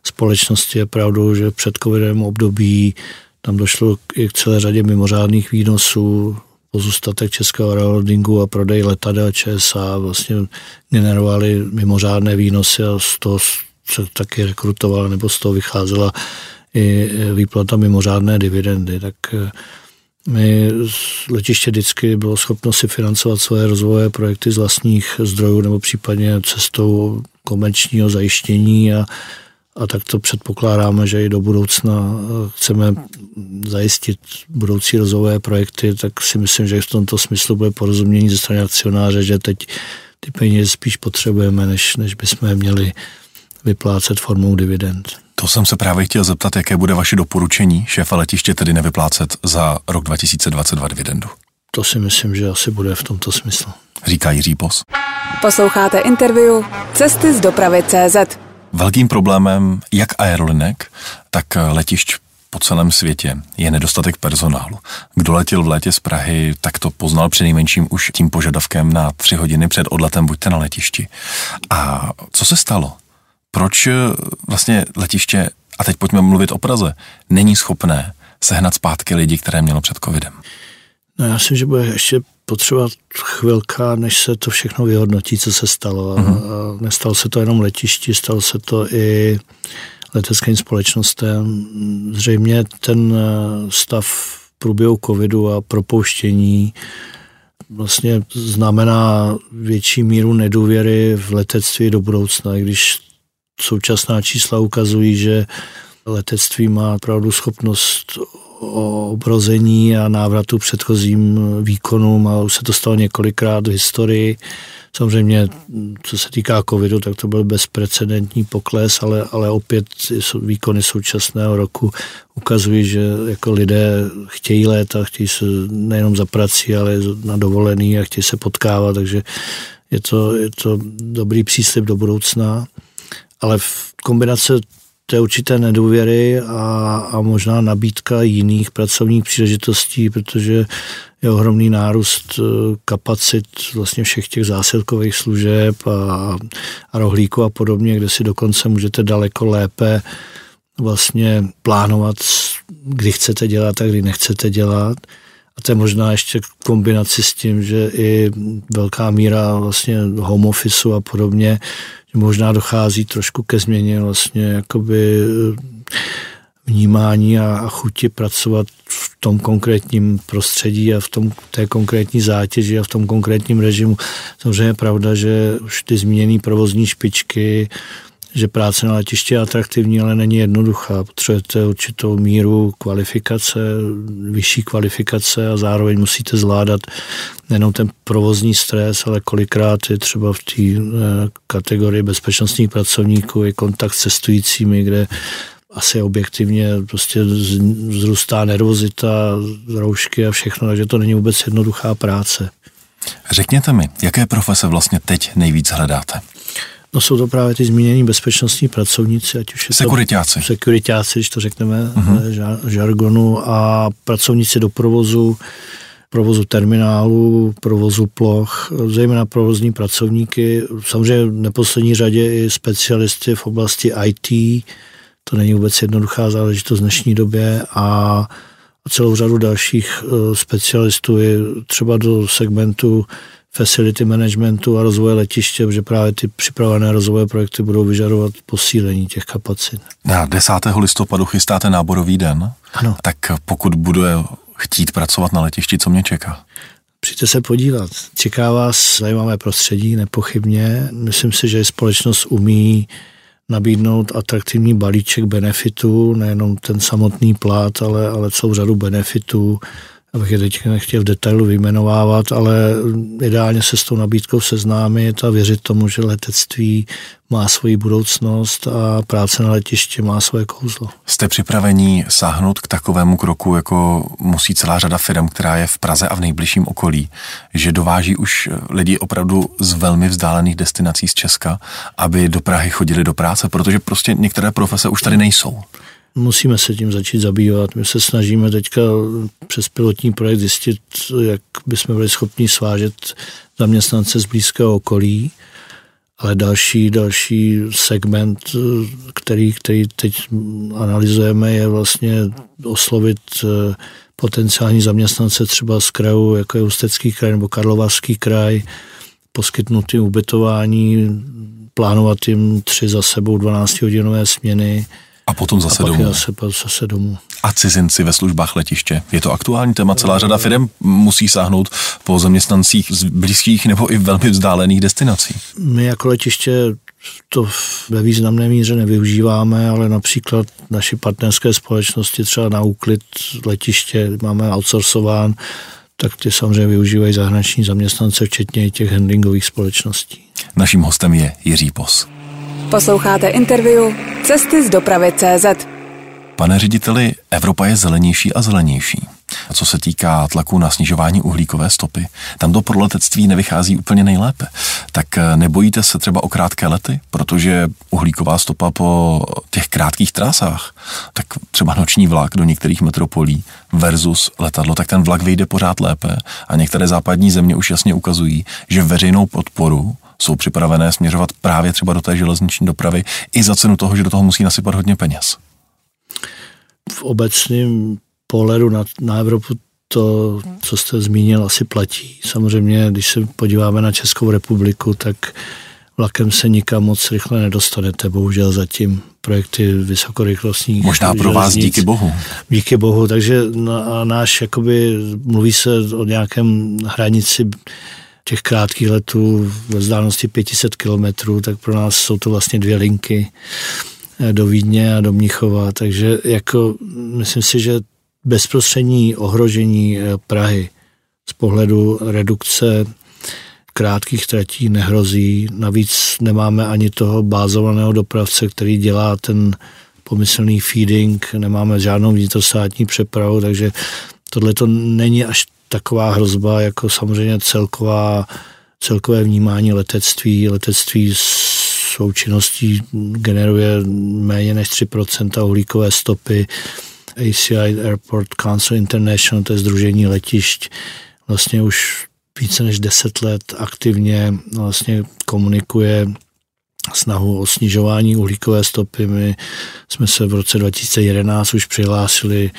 Společnosti je pravdou, že před covidem období tam došlo i k celé řadě mimořádných výnosů, pozůstatek Českého holdingu a prodej letadel ČSA vlastně generovali mimořádné výnosy a z toho se taky rekrutovala nebo z toho vycházela i výplata mimořádné dividendy. Tak eh, my letiště vždycky bylo schopno si financovat svoje rozvojové projekty z vlastních zdrojů nebo případně cestou komerčního zajištění a a tak to předpokládáme, že i do budoucna eh, chceme zajistit budoucí rozvojové projekty, tak si myslím, že v tomto smyslu bude porozumění ze strany akcionáře, že teď ty peníze spíš potřebujeme, než, než bychom je měli vyplácet formou dividend. To jsem se právě chtěl zeptat, jaké bude vaše doporučení šéfa letiště tedy nevyplácet za rok 2022 dividendu. To si myslím, že asi bude v tomto smyslu. Říká Jiří Pos. Posloucháte interview Cesty z dopravy CZ. Velkým problémem jak aerolinek, tak letišť po celém světě je nedostatek personálu. Kdo letěl v létě z Prahy, tak to poznal přinejmenším už tím požadavkem na tři hodiny před odletem buďte na letišti. A co se stalo? Proč vlastně letiště, a teď pojďme mluvit o Praze, není schopné sehnat zpátky lidi, které mělo před covidem? No já myslím, že bude ještě potřeba chvilka, než se to všechno vyhodnotí, co se stalo. Uh-huh. A nestalo se to jenom letišti, stalo se to i leteckým společnostem. Zřejmě ten eh, stav v průběhu covidu a propouštění vlastně znamená větší míru nedůvěry v letectví do budoucna, i když současná čísla ukazují, že letectví má opravdu schopnost o obrození a návratu předchozím výkonům a už se to stalo několikrát v historii. Samozřejmě, co se týká covidu, tak to byl bezprecedentní pokles, ale, ale opět výkony současného roku ukazují, že jako lidé chtějí létat, chtějí se nejenom za prací, ale na dovolený a chtějí se potkávat, takže je to, je to dobrý příslip do budoucna. Ale v kombinace té určité nedůvěry a, a možná nabídka jiných pracovních příležitostí, protože je ohromný nárůst eh, kapacit vlastně všech těch zásilkových služeb a, a rohlíku a podobně, kde si dokonce můžete daleko lépe vlastně plánovat, kdy chcete dělat a kdy nechcete dělat. A to je možná ještě kombinaci s tím, že i velká míra vlastně home a podobně možná dochází trošku ke změně vlastně jakoby eh, vnímání a, a chuti pracovat v tom konkrétním prostředí a v tom té konkrétní zátěži a v tom konkrétním režimu. Samozřejmě je pravda, že už ty zmíněné provozní špičky že práce na letišti je atraktivní, ale není jednoduchá. Potřebujete určitou míru kvalifikace, vyšší kvalifikace a zároveň musíte zvládat nejenom ten provozní stres, ale kolikrát je třeba v té eh, kategorii bezpečnostních pracovníků i kontakt s cestujícími, kde asi objektivně prostě vzrůstá nervozita, roušky a všechno, takže to není vůbec jednoduchá práce. Řekněte mi, jaké profese vlastně teď nejvíc hledáte? No jsou to právě ty zmínění bezpečnostní pracovníci, ať už je sekuritáci. to sekuritáci, když to řekneme uh-huh. žargonu, a pracovníci do provozu, provozu terminálu, provozu ploch, zejména provozní pracovníky, samozřejmě v neposlední řadě i specialisty v oblasti IT, to není vůbec jednoduchá záležitost v dnešní době a celou řadu dalších eh, specialistů je třeba do segmentu facility managementu a rozvoje letiště, protože právě ty připravené rozvojové projekty budou vyžadovat posílení těch kapacit. Na 10. listopadu chystáte náborový den. Ano. Tak pokud bude chtít pracovat na letišti, co mě čeká? Přijďte se podívat. Čeká vás zajímavé prostředí, nepochybně. Myslím si, že společnost umí nabídnout atraktivní balíček benefitů, nejenom ten samotný plát, ale, ale celou řadu benefitů, abych je teď nechtěl v detailu vyjmenovávat, ale ideálně se s tou nabídkou seznámit a věřit tomu, že letectví má svoji budoucnost a práce na letišti má svoje kouzlo. Jste připravení sáhnout k takovému kroku, jako musí celá řada firm, která je v Praze a v nejbližším okolí, že dováží už lidi opravdu z velmi vzdálených destinací z Česka, aby do Prahy chodili do práce, protože prostě některé profese už tady nejsou musíme se tím začít zabývat. My se snažíme teďka přes pilotní projekt zjistit, jak bychom byli schopni svážet zaměstnance z blízkého okolí, ale další, další segment, který, který teď analyzujeme, je vlastně oslovit eh, potenciální zaměstnance třeba z krajů, jako je Ústecký kraj nebo Karlovarský kraj, poskytnout jim ubytování, plánovat jim tři za sebou 12-hodinové směny, a potom zase a domů. Zase, zase domů. A cizinci ve službách letiště. Je to aktuální téma. Celá řada firm musí sáhnout po zaměstnancích z blízkých nebo i velmi vzdálených destinací. My jako letiště to ve významné míře nevyužíváme, ale například naši partnerské společnosti třeba na úklid letiště máme outsourcován, tak ty samozřejmě využívají zahraniční zaměstnance, včetně i těch handlingových společností. Naším hostem je Jiří Pos. Posloucháte interview Cesty z dopravy CZ. Pane řediteli, Evropa je zelenější a zelenější. A co se týká tlaku na snižování uhlíkové stopy, tam to pro letectví nevychází úplně nejlépe. Tak eh, nebojíte se třeba o krátké lety, protože uhlíková stopa po těch krátkých trasách, tak třeba noční vlak do některých metropolí versus letadlo, tak ten vlak vyjde pořád lépe a některé západní země už jasně ukazují, že veřejnou podporu jsou připravené směřovat právě třeba do té železniční dopravy i za cenu toho, že do toho musí nasypat hodně peněz. V obecném pohledu na, na Evropu to, co jste zmínil, asi platí. Samozřejmě, když se podíváme na Českou republiku, tak vlakem se nikam moc rychle nedostanete, bohužel zatím projekty vysokorychlostních. Možná pro vás díky bohu. Díky bohu, takže náš, jakoby, mluví se o nějakém hranici těch krátkých letů ve vzdálenosti 500 kilometrů, tak pro nás jsou to vlastně dvě linky eh, do Vídně a do Mnichova, takže jako myslím si, že bezprostřední ohrožení eh, Prahy z pohledu redukce krátkých tratí nehrozí. Navíc nemáme ani toho bázovaného dopravce, který dělá ten pomyslný feeding, nemáme žádnou vnitrostátní přepravu, takže tohle to není až taková hrozba jako samozřejmě celková, celkové vnímání letectví. Letectví součinností generuje méně než 3% uhlíkové stopy. ACI Airport Council International, to je združení letišť, vlastně už více než 10 let aktivně vlastně komunikuje snahu o snižování uhlíkové stopy. My jsme se v roce 2011 už přihlásili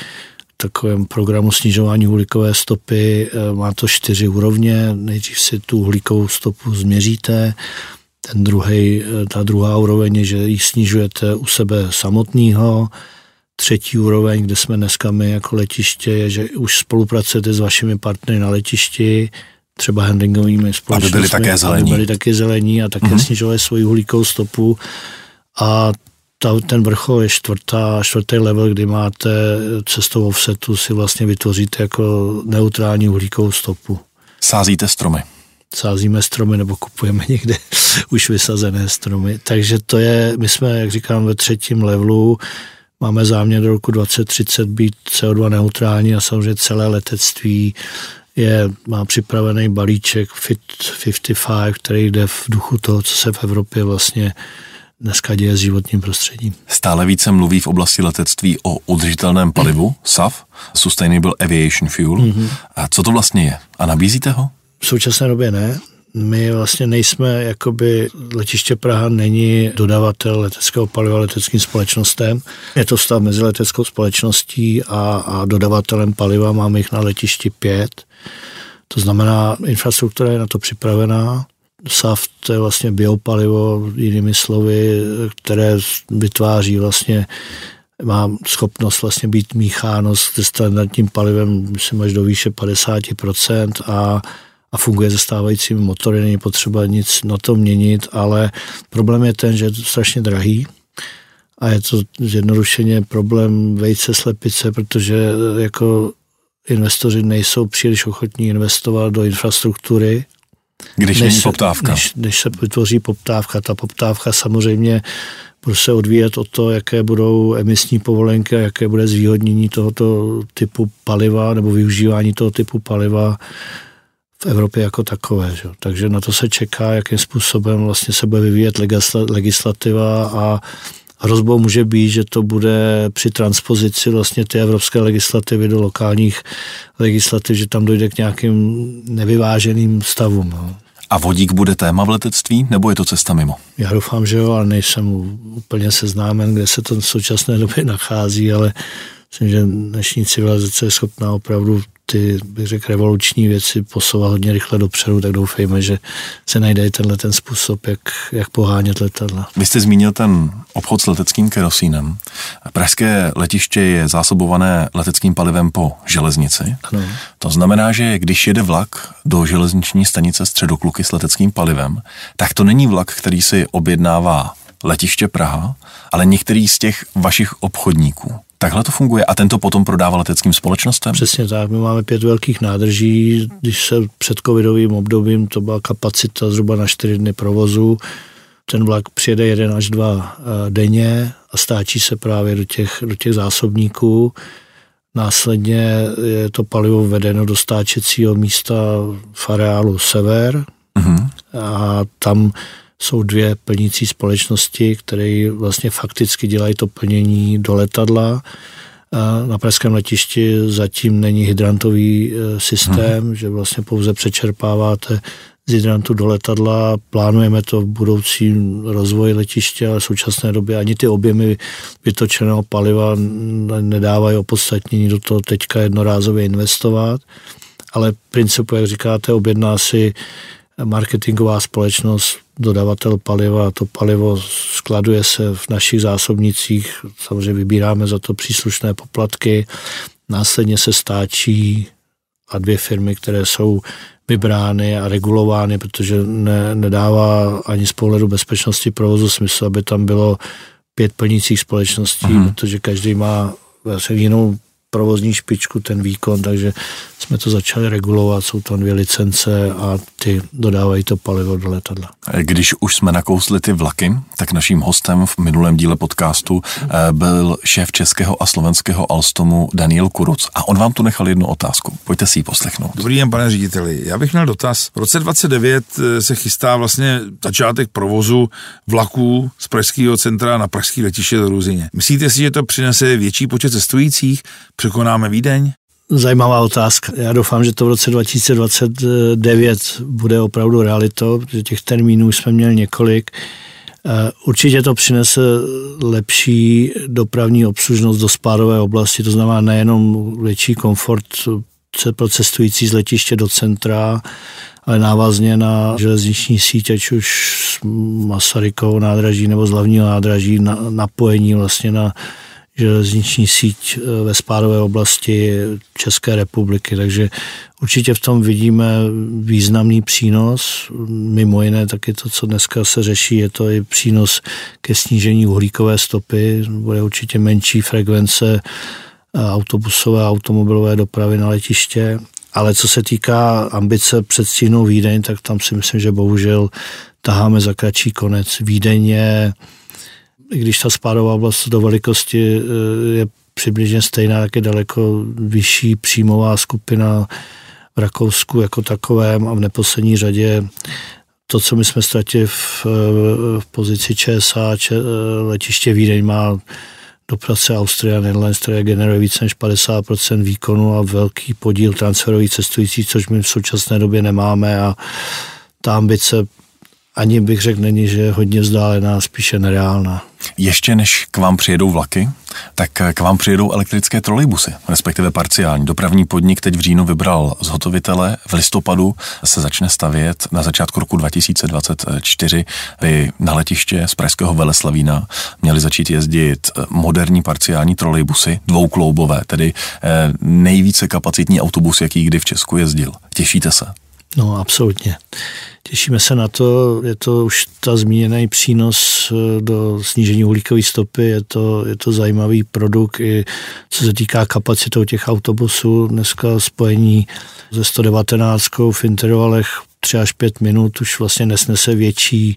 takovém programu snižování uhlíkové stopy. Eh, má to čtyři úrovně. Nejdřív si tu uhlíkovou stopu změříte, ten druhý, eh, ta druhá úroveň je, že ji snižujete u sebe samotného. Třetí úroveň, kde jsme dneska my jako letiště, je, že už spolupracujete s vašimi partnery na letišti, třeba handlingovými společnostmi. Aby byli také zelení. Aby byli také zelení a také mm-hmm. snižovali svoji uhlíkovou stopu. A ta, ten vrchol je čtvrtá, čtvrtý level, kdy máte cestou offsetu si vlastně vytvoříte jako neutrální uhlíkovou stopu. Sázíte stromy. Sázíme stromy nebo kupujeme někde už vysazené stromy. Takže to je, my jsme, jak říkám, ve třetím levelu, máme záměr do roku 2030 být CO2 neutrální a samozřejmě celé letectví je, má připravený balíček Fit 55, který jde v duchu toho, co se v Evropě vlastně dneska děje s životním prostředím. Stále více mluví v oblasti letectví o udržitelném palivu, SAF, Sustainable Aviation Fuel. Mm-hmm. A co to vlastně je? A nabízíte ho? V současné době ne. My vlastně nejsme, jakoby letiště Praha není dodavatel leteckého paliva leteckým společnostem. Je to stav mezi leteckou společností a, a dodavatelem paliva. Máme jich na letišti pět. To znamená, infrastruktura je na to připravená. SAF to je vlastně biopalivo, jinými slovy, které vytváří vlastně má schopnost vlastně být mícháno se standardním palivem, myslím, až do výše 50% a, a funguje se stávajícími motory, není potřeba nic na to měnit, ale problém je ten, že je to strašně drahý a je to zjednodušeně problém vejce slepice, protože jako investoři nejsou příliš ochotní investovat do infrastruktury. Když než není poptávka. Než, než se vytvoří poptávka. Ta poptávka samozřejmě bude se odvíjet od toho, jaké budou emisní povolenky a jaké bude zvýhodnění tohoto typu paliva nebo využívání toho typu paliva v Evropě jako takové. Že? Takže na to se čeká, jakým způsobem vlastně se bude vyvíjet legislativa a hrozbou může být, že to bude při transpozici vlastně té evropské legislativy do lokálních legislativ, že tam dojde k nějakým nevyváženým stavům. No. A vodík bude téma v letectví, nebo je to cesta mimo? Já doufám, že jo, ale nejsem úplně seznámen, kde se to v současné době nachází, ale myslím, že dnešní civilizace je schopná opravdu ty, bych řekl, revoluční věci posouvat hodně rychle dopředu, tak doufejme, že se najde tenhle ten způsob, jak, jak pohánět letadla. Vy jste zmínil ten obchod s leteckým kerosínem. Pražské letiště je zásobované leteckým palivem po železnici. Ano. To znamená, že když jede vlak do železniční stanice Středokluky s leteckým palivem, tak to není vlak, který si objednává letiště Praha, ale některý z těch vašich obchodníků. Takhle to funguje a tento potom prodává leteckým společnostem? Přesně tak. My máme pět velkých nádrží. Když se před covidovým obdobím to byla kapacita zhruba na čtyři dny provozu. Ten vlak přijede jeden až dva eh, denně a stáčí se právě do těch, do těch zásobníků. Následně je to palivo vedeno do stáčecího místa v areálu Sever mm-hmm. a tam jsou dvě plnící společnosti, které vlastně fakticky dělají to plnění do letadla. Na pražském letišti zatím není hydrantový e, systém, hmm. že vlastně pouze přečerpáváte z hydrantu do letadla. Plánujeme to v budoucím rozvoji letiště, ale v současné době ani ty objemy vytočeného paliva nedávají opodstatnění do toho teďka jednorázově investovat. Ale principu, jak říkáte, objedná si marketingová společnost, dodavatel paliva, to palivo skladuje se v našich zásobnicích, samozřejmě vybíráme za to příslušné poplatky, následně se stáčí a dvě firmy, které jsou vybrány a regulovány, protože ne, nedává ani z pohledu bezpečnosti provozu smysl, aby tam bylo pět plnících společností, mm. protože každý má vlastně jinou provozní špičku, ten výkon, takže jsme to začali regulovat, jsou tam dvě licence a ty dodávají to palivo do letadla. Když už jsme nakousli ty vlaky, tak naším hostem v minulém díle podcastu eh, byl šéf českého a slovenského Alstomu Daniel Kuruc a on vám tu nechal jednu otázku. Pojďte si ji poslechnout. Dobrý den, pane řediteli. Já bych měl dotaz. V roce 29 eh, se chystá vlastně začátek provozu vlaků z Pražského centra na Pražské letiště do Ruzině. Myslíte si, že to přinese větší počet cestujících? Překonáme Vídeň? Zajímavá otázka. Já doufám, že to v roce 2029 bude opravdu realitou, protože těch termínů jsme měli několik. Eh, určitě to přinese lepší dopravní obslužnost do spádové oblasti, to znamená nejenom větší komfort pro cestující z letiště do centra, ale návazně na železniční síť, ať už z Masarykovou nádraží nebo z hlavního nádraží, na, napojení vlastně na železniční síť eh, ve spádové oblasti České republiky, takže určitě v tom vidíme významný přínos. Mimo jiné taky to, co dneska se řeší, je to i přínos ke snížení uhlíkové stopy, bude určitě menší frekvence eh, autobusové a automobilové dopravy na letiště. Ale co se týká ambice před Vídeň, tak tam si myslím, že bohužel taháme za kratší konec. Vídeň je i když ta spádová oblast do velikosti eh, je přibližně stejná, tak je daleko vyšší příjmová skupina v Rakousku jako takovém a v neposlední řadě to, co my jsme ztratili v, eh, v pozici ČSA, če, eh, letiště Vídeň má dopravce Austria Netherlands, které generuje více než 50% výkonu a velký podíl transferových cestujících, což my v současné době nemáme a ta ambice ani bych řekl není, že je hodně vzdálená, spíše nereálná. Ještě než k vám přijedou vlaky, tak k vám přijedou elektrické trolejbusy, respektive parciální. Dopravní podnik teď v říjnu vybral zhotovitele, v listopadu se začne stavět na začátku roku 2024. Vy na letiště z Pražského Veleslavína měli začít jezdit moderní parciální trolejbusy, dvoukloubové, tedy eh, nejvíce kapacitní autobus, jaký kdy v Česku jezdil. Těšíte se? No, absolutně. Těšíme se na to, je to už ta zmíněný přínos eh, do snížení uhlíkové stopy, je to, je to zajímavý produkt i co se týká kapacitou těch autobusů. Dneska spojení ze 119 v intervalech 3 až 5 minut už vlastně nesnese větší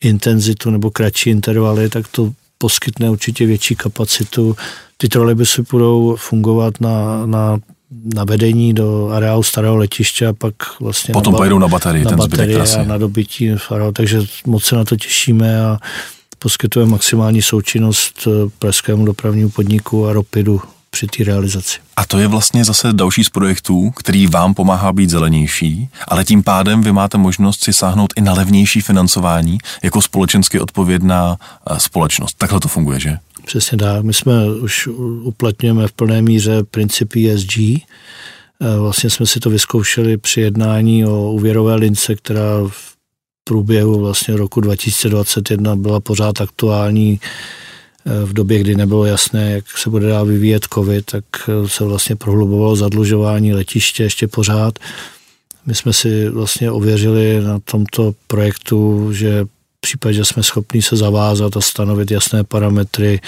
intenzitu nebo kratší intervaly, tak to poskytne určitě větší kapacitu. Ty trolejbusy budou fungovat na, na na vedení do areálu starého letiště a pak vlastně Potom na, pojedou na baterii, na ten baterii a na dobytí farou, takže moc se na to těšíme a poskytujeme maximální součinnost eh, Pražskému dopravnímu podniku a Ropidu při té realizaci. A to je vlastně zase další z projektů, který vám pomáhá být zelenější, ale tím pádem vy máte možnost si sáhnout i na levnější financování jako společensky odpovědná eh, společnost. Takhle to funguje, že? Přesně tak. My jsme už uplatňujeme v plné míře princip ESG. Eh, vlastně jsme si to vyzkoušeli při jednání o úvěrové lince, která v průběhu vlastně roku 2021 byla pořád aktuální v době, kdy nebylo jasné, jak se bude dál vyvíjet COVID, tak se vlastně prohlubovalo zadlužování letiště ještě pořád. My jsme si vlastně ověřili na tomto projektu, že případě, jsme schopni se zavázat a stanovit jasné parametry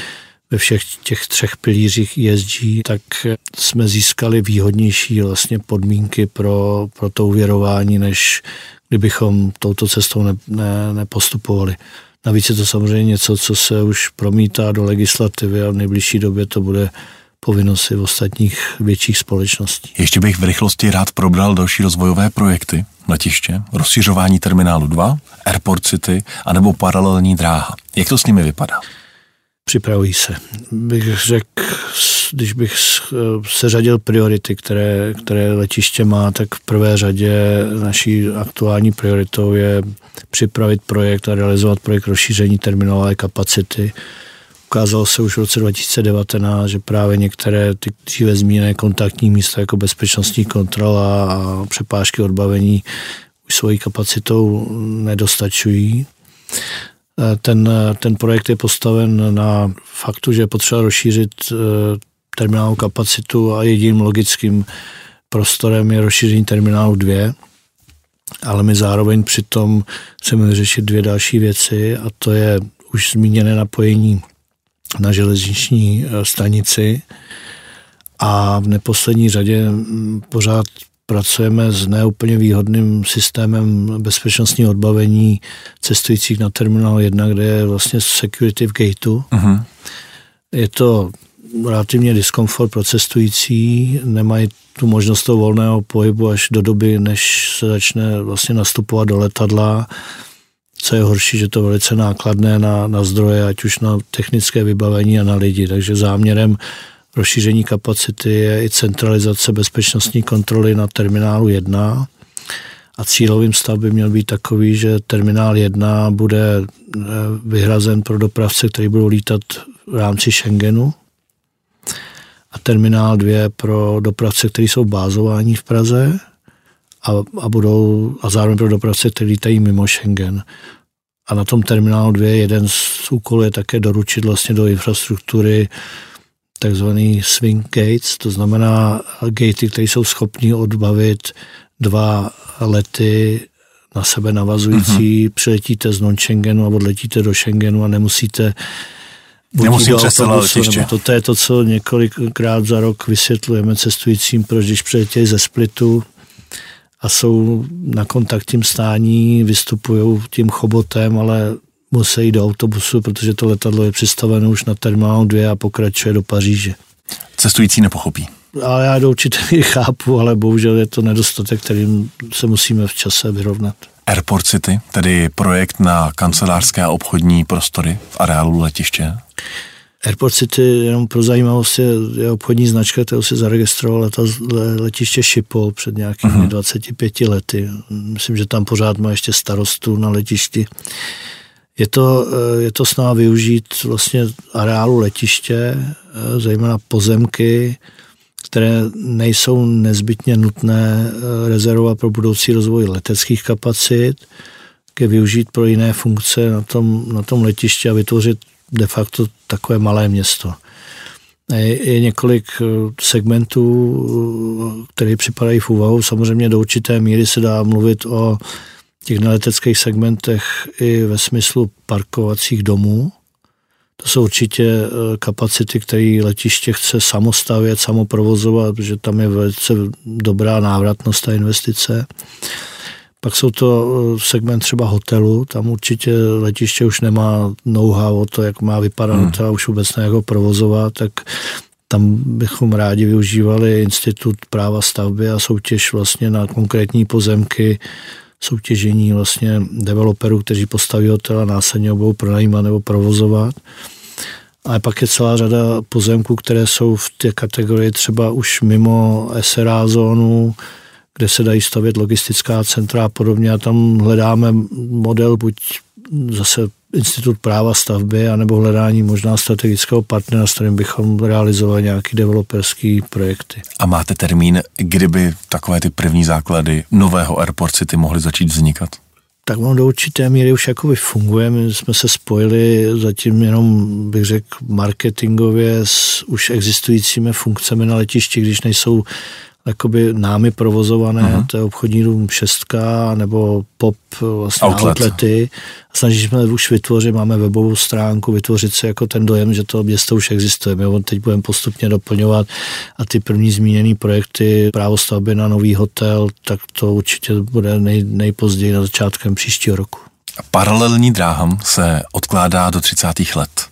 ve všech těch třech pilířích ESG, tak jsme získali výhodnější vlastně podmínky pro, pro to uvěrování, než kdybychom touto cestou ne, ne, nepostupovali. Navíc je to samozřejmě něco, co se už promítá do legislativy a v nejbližší době to bude povinnosti v ostatních větších společností. Ještě bych v rychlosti rád probral další rozvojové projekty letiště, rozšiřování terminálu 2, Airport City anebo paralelní dráha. Jak to s nimi vypadá? Připravují se. Bych řekl, když bych seřadil priority, které, které letiště má, tak v prvé řadě naší aktuální prioritou je připravit projekt a realizovat projekt rozšíření terminálové kapacity. Ukázalo se už v roce 2019, že právě některé ty dříve zmíněné kontaktní místa jako bezpečnostní kontrola a přepážky odbavení už svojí kapacitou nedostačují. Ten, ten projekt je postaven na faktu, že je potřeba rozšířit eh, terminálovou kapacitu a jediným logickým prostorem je rozšíření terminálu 2, ale my zároveň přitom chceme vyřešit dvě další věci a to je už zmíněné napojení na železniční eh, stanici a v neposlední řadě mm, pořád pracujeme s neúplně výhodným systémem bezpečnostního odbavení cestujících na terminál 1, kde je vlastně security v gateu. Uh-huh. Je to relativně diskomfort pro cestující, nemají tu možnost toho volného pohybu až do doby, než se začne vlastně nastupovat do letadla. Co je horší, že to je velice nákladné na, na zdroje, ať už na technické vybavení a na lidi. Takže záměrem rozšíření kapacity je i centralizace bezpečnostní kontroly na terminálu 1. A cílovým stav by měl být takový, že terminál 1 bude eh, vyhrazen pro dopravce, který budou lítat v rámci Schengenu, a terminál 2 pro dopravce, kteří jsou bázováni v Praze a, a, budou, a zároveň pro dopravce, kteří lítají mimo Schengen. A na tom terminálu 2 jeden z úkolů je také doručit vlastně do infrastruktury takzvaný swing gates, to znamená gatey, které jsou schopní odbavit dva lety na sebe navazující, mm-hmm. přiletíte z non-Schengenu a odletíte do Schengenu a nemusíte Nemusím přes celé letiště. To, to je to, co několikrát za rok vysvětlujeme cestujícím, proč když přiletějí ze Splitu a jsou na kontaktním stání, vystupují tím chobotem, ale musí jít do autobusu, protože to letadlo je přistaveno už na terminálu 2 a pokračuje do Paříže. Cestující nepochopí. Ale já do určité míry chápu, ale bohužel je to nedostatek, kterým se musíme v čase vyrovnat. Airport City, tedy projekt na kancelářské a obchodní prostory v areálu letiště? Airport City, jenom pro zajímavost, je, je obchodní značka, kterou si zaregistroval leta, letiště Šipol před nějakými uh-huh. 25 lety. Myslím, že tam pořád má ještě starostu na letišti. Je to, eh, je to snaha využít vlastně areálu letiště, eh, zejména pozemky, které nejsou nezbytně nutné eh, rezervovat pro budoucí rozvoj leteckých kapacit, ke využít pro jiné funkce na tom, na tom letišti a vytvořit de facto takové malé město. Je, několik eh, segmentů, eh, které připadají v úvahu. Samozřejmě do určité míry se dá mluvit o těch neleteckých segmentech i ve smyslu parkovacích domů. To jsou určitě eh, kapacity, které letiště chce samostavět, samoprovozovat, protože tam je velice dobrá návratnost a investice. Pak jsou to eh, segment třeba hotelu, tam určitě letiště už nemá know-how o to, jak má vypadat hmm. hotel, už vůbec ne jako provozovat, tak tam bychom rádi využívali institut práva stavby a soutěž vlastně na konkrétní pozemky, soutěžení vlastně developerů, kteří postaví hotel a následně budou pronajímat nebo provozovat. Ale pak je celá řada pozemků, které jsou v té kategorii třeba už mimo SRA zónu, kde se dají stavět logistická centra a podobně a tam hledáme model buď zase institut práva stavby, anebo hledání možná strategického partnera, s kterým bychom realizovali nějaké developerské projekty. A máte termín, kdyby takové ty první základy nového Airport City mohly začít vznikat? tak on do určité míry už jakoby funguje. My jsme se spojili zatím jenom, bych řekl, marketingově s už existujícími funkcemi na letišti, když nejsou jakoby námi provozované, uh-huh. to je obchodní dům šestka nebo pop vlastně Outlet. outlety. Snažíme se už vytvořit, máme webovou stránku, vytvořit si jako ten dojem, že to město už existuje. My teď budeme postupně doplňovat a ty první zmíněné projekty, právo stavby na nový hotel, tak to určitě bude nej, nejpozději na začátkem příštího roku. Paralelní dráhám se odkládá do 30. let.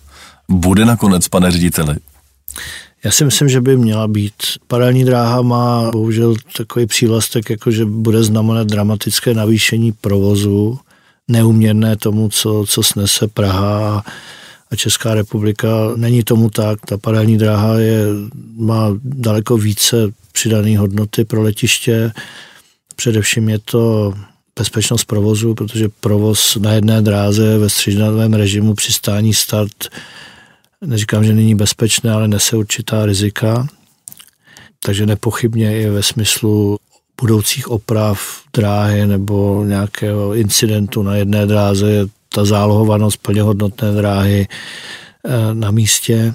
Bude nakonec, pane řediteli, já si myslím, že by měla být. Paralelní dráha má bohužel takový přívlastek, jako že bude znamenat dramatické navýšení provozu, neuměrné tomu, co, co snese Praha a Česká republika. Není tomu tak. Ta paralelní dráha je, má daleko více přidané hodnoty pro letiště. Především je to bezpečnost provozu, protože provoz na jedné dráze ve střídavém režimu přistání start neříkám, že není bezpečné, ale nese určitá rizika. Takže nepochybně i ve smyslu budoucích oprav dráhy nebo nějakého incidentu na jedné dráze je ta zálohovanost plně hodnotné dráhy eh, na místě.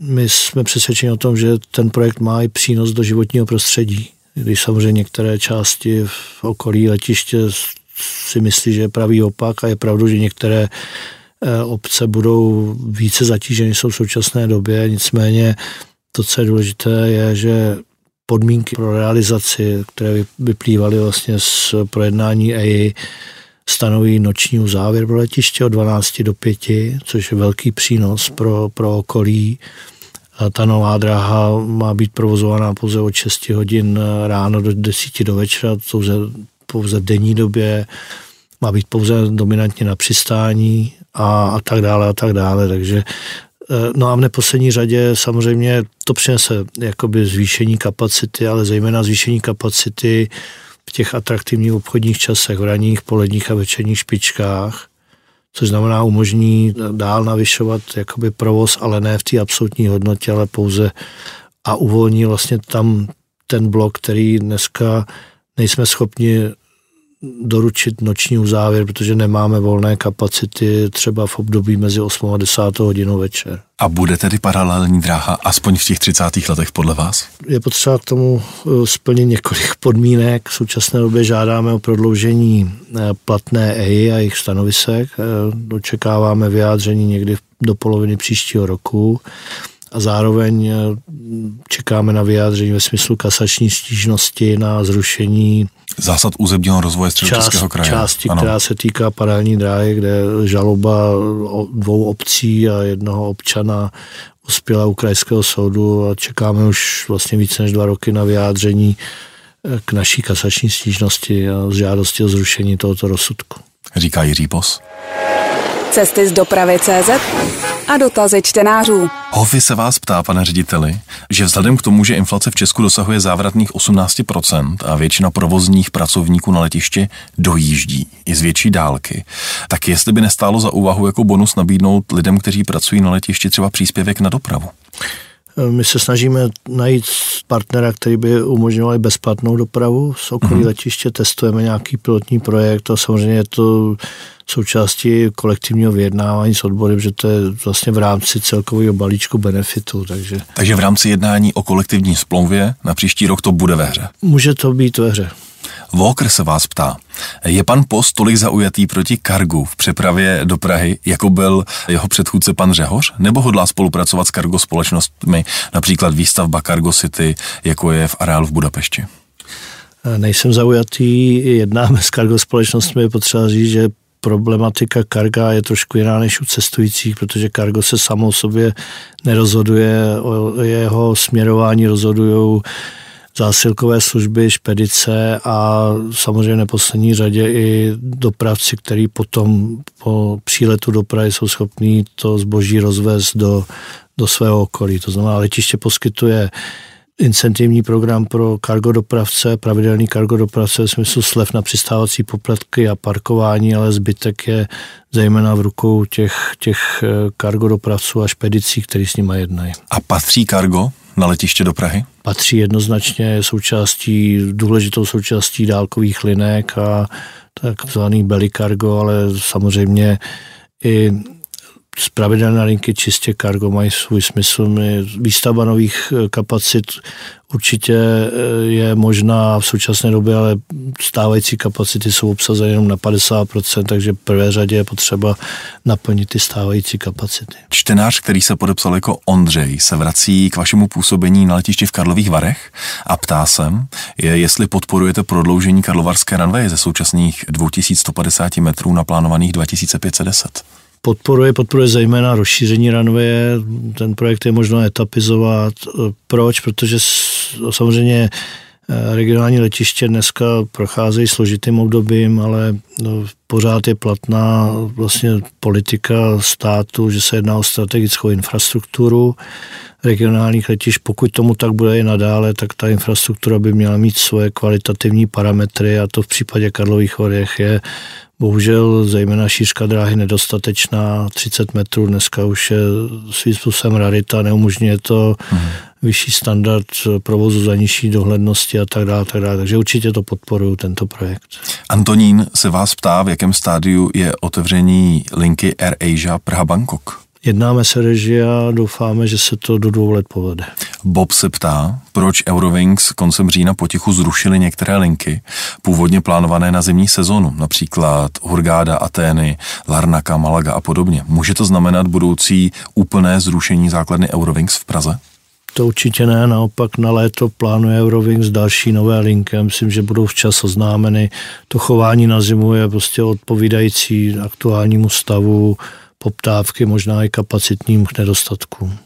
My jsme přesvědčeni o tom, že ten projekt má i přínos do životního prostředí. Když samozřejmě některé části v okolí letiště si myslí, že je pravý opak a je pravdu, že některé obce budou více zatíženy jsou v současné době, nicméně to, co je důležité, je, že podmínky pro realizaci, které vyplývaly vlastně z projednání EI, stanoví noční závěr pro letiště od 12 do 5, což je velký přínos pro, pro okolí. A ta nová dráha má být provozovaná pouze od 6 hodin ráno do 10 do večera, pouze, pouze denní době, má být pouze dominantně na přistání, a, a tak dále a tak dále. Takže eh, No a v neposlední řadě samozřejmě to přinese jakoby zvýšení kapacity, ale zejména zvýšení kapacity v těch atraktivních obchodních časech, v ranních, poledních a večerních špičkách, což znamená umožní dál navyšovat jakoby provoz, ale ne v té absolutní hodnotě, ale pouze a uvolní vlastně tam ten blok, který dneska nejsme schopni doručit noční závěr, protože nemáme volné kapacity třeba v období mezi 8 a 10 hodinou večer. A bude tedy paralelní dráha aspoň v těch 30. letech podle vás? Je potřeba k tomu eh, splnit několik podmínek. V současné době žádáme o prodloužení eh, platné EI a jejich stanovisek. Eh, očekáváme vyjádření někdy do poloviny příštího roku a zároveň čekáme na vyjádření ve smyslu kasační stížnosti na zrušení Zásad územního rozvoje středočeského kraje. Části, ano. která se týká paralelní dráhy, kde žaloba dvou obcí a jednoho občana uspěla u krajského soudu a čekáme už vlastně více než dva roky na vyjádření eh, k naší kasační stížnosti a žádosti o zrušení tohoto rozsudku. Říká Jiří Bos. Cesty z dopravy CZ a dotazy čtenářů. Hofi se vás ptá, pane řediteli, že vzhledem k tomu, že inflace v Česku dosahuje závratných 18% a většina provozních pracovníků na letišti dojíždí i z větší dálky, tak jestli by nestálo za úvahu jako bonus nabídnout lidem, kteří pracují na letišti třeba příspěvek na dopravu? My se snažíme najít partnera, který by umožňoval bezplatnou dopravu z okolí mm-hmm. letiště, testujeme nějaký pilotní projekt a samozřejmě je to součástí kolektivního vyjednávání s odborem, že to je vlastně v rámci celkového balíčku benefitu. Takže... takže v rámci jednání o kolektivní smlouvě na příští rok to bude ve hře? Může to být ve hře. Walker se vás ptá, je pan Post tolik zaujatý proti kargu v přepravě do Prahy, jako byl jeho předchůdce pan Řehoř, nebo hodlá spolupracovat s kargo společnostmi, například výstavba Cargo City, jako je v areálu v Budapešti? Nejsem zaujatý, jednáme s kargo společnostmi, je potřeba říct, že problematika karga je trošku jiná než u cestujících, protože kargo se samo sobě nerozhoduje, o jeho směrování rozhodují zásilkové služby, špedice a samozřejmě neposlední řadě i dopravci, který potom po příletu do Prahy jsou schopní to zboží rozvést do, do svého okolí. To znamená, letiště poskytuje incentivní program pro kargo dopravce, pravidelný kargo dopravce v smyslu slev na přistávací poplatky a parkování, ale zbytek je zejména v rukou těch, těch kargo dopravců a špedicí, který s nimi jednají. A patří kargo na letiště do Prahy? Patří jednoznačně součástí, důležitou součástí dálkových linek a takzvaný belly cargo, ale samozřejmě i pravidelné linky čistě cargo mají svůj smysl. Výstavba nových eh, kapacit určitě eh, je možná v současné době, ale stávající kapacity jsou obsazeny jenom na 50%, takže v prvé řadě je potřeba naplnit ty stávající kapacity. Čtenář, který se podepsal jako Ondřej, se vrací k vašemu působení na letišti v Karlových Varech a ptá se, je, jestli podporujete prodloužení Karlovarské ranveje ze současných 2150 metrů na plánovaných 2510 podporuje, podporuje zejména rozšíření ranveje. Ten projekt je možno etapizovat. Proč? Protože samozřejmě eh, regionální letiště dneska procházejí složitým obdobím, ale no, pořád je platná vlastně politika státu, že se jedná o strategickou infrastrukturu regionálních letišť. Pokud tomu tak bude i nadále, tak ta infrastruktura by měla mít svoje kvalitativní parametry a to v případě Karlových Varech je Bohužel zejména šířka dráhy nedostatečná, 30 metrů dneska už je svým způsobem rarita, neumožňuje to hmm. vyšší standard provozu za nižší dohlednosti a tak dále, tak dále. Takže určitě to podporuju, tento projekt. Antonín se vás ptá, v jakém stádiu je otevření linky Air Asia Praha-Bangkok. Jednáme se režii a doufáme, že se to do dvou let povede. Bob se ptá, proč Eurowings koncem října potichu zrušili některé linky, původně plánované na zimní sezonu, například Hurgáda, Atény, Larnaka, Malaga a podobně. Může to znamenat budoucí úplné zrušení základny Eurowings v Praze? To určitě ne, naopak na léto plánuje Eurowings další nové linky. Myslím, že budou včas oznámeny. To chování na zimu je prostě odpovídající aktuálnímu stavu poptávky, možná i kapacitním nedostatkům.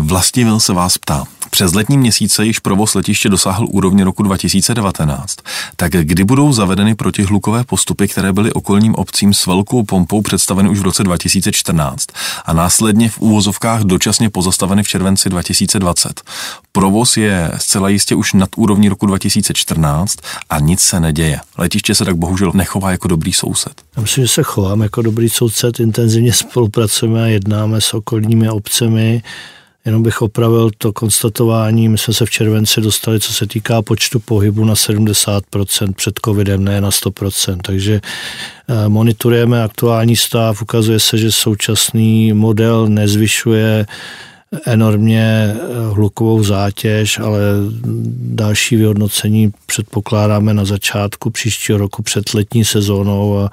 Vlastivil se vás ptá. Přes letní měsíce již provoz letiště dosáhl úrovně roku 2019. Tak kdy budou zavedeny protihlukové postupy, které byly okolním obcím s velkou pompou představeny už v roce 2014 a následně v úvozovkách dočasně pozastaveny v červenci 2020? Provoz je zcela jistě už nad úrovní roku 2014 a nic se neděje. Letiště se tak bohužel nechová jako dobrý soused. Já myslím, že se chovám jako dobrý soused, intenzivně spolupracujeme a jednáme s okolními obcemi. Jenom bych opravil to konstatování, my jsme se v červenci dostali, co se týká počtu pohybu na 70% před covidem, ne na 100%, takže eh, monitorujeme aktuální stav, ukazuje se, že současný model nezvyšuje enormně eh, hlukovou zátěž, ale další vyhodnocení předpokládáme na začátku příštího roku před letní sezónou a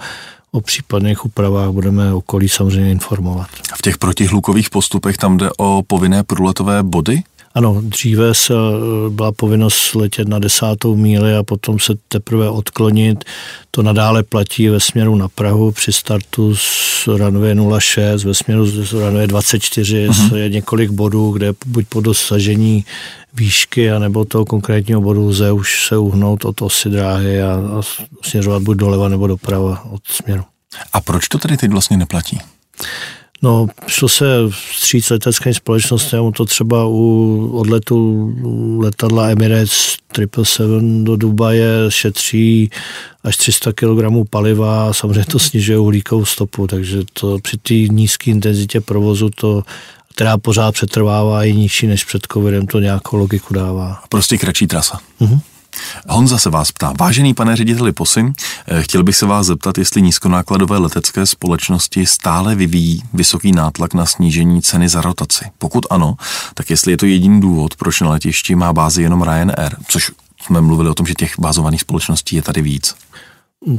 o případných úpravách budeme okolí samozřejmě informovat. V těch protihlukových postupech tam jde o povinné průletové body? Ano, dříve se eh, byla povinnost letět na desátou míli a potom se teprve odklonit. To nadále platí ve směru na Prahu při startu z runway 06, ve směru z runway 24 uh-huh. je několik bodů, kde buď po dosažení výšky anebo toho konkrétního bodu lze už se uhnout od osy dráhy a, a směřovat buď doleva nebo doprava od směru. A proč to tedy teď vlastně neplatí? No, šlo se vstříc leteckým společnostem, to třeba u odletu letadla Emirates 777 do Dubaje šetří až 300 kg paliva a samozřejmě to snižuje uhlíkovou stopu, takže to při té nízké intenzitě provozu to která pořád přetrvává i nižší než před covidem, to nějakou logiku dává. Prostě kratší trasa. Mm-hmm. Honza se vás ptá, vážený pane řediteli Posy, eh, chtěl bych se vás zeptat, jestli nízkonákladové letecké společnosti stále vyvíjí vysoký nátlak na snížení ceny za rotaci. Pokud ano, tak jestli je to jediný důvod, proč na letišti má bázi jenom Ryanair, což jsme mluvili o tom, že těch bázovaných společností je tady víc.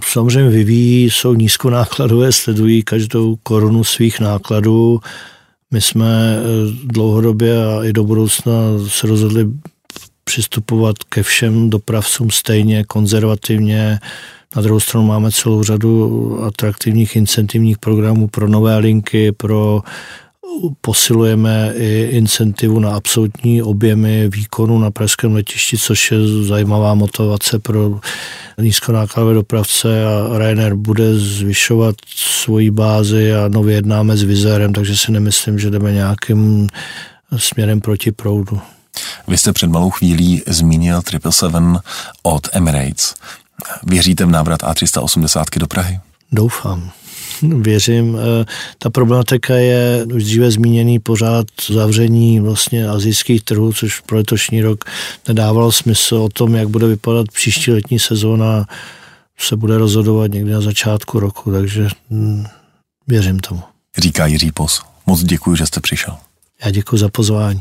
Samozřejmě vyvíjí, jsou nízkonákladové, sledují každou korunu svých nákladů. My jsme eh, dlouhodobě a i do budoucna se rozhodli přistupovat ke všem dopravcům stejně, konzervativně. Na druhou stranu máme celou řadu atraktivních incentivních programů pro nové linky, pro posilujeme i incentivu na absolutní objemy výkonu na pražském letišti, což je zajímavá motivace pro nízkonákladové dopravce a Ryanair bude zvyšovat svoji bázi a nově jednáme s Vizérem, takže si nemyslím, že jdeme nějakým směrem proti proudu. Vy jste před malou chvílí zmínil 777 od Emirates. Věříte v návrat A380 do Prahy? Doufám. Věřím. Eh, ta problematika je už dříve zmíněný pořád zavření vlastně azijských trhů, což pro letošní rok nedávalo smysl o tom, jak bude vypadat příští letní sezóna, se bude rozhodovat někdy na začátku roku, takže hm, věřím tomu. Říká Jiří Pos. Moc děkuji, že jste přišel. Já děkuji za pozvání.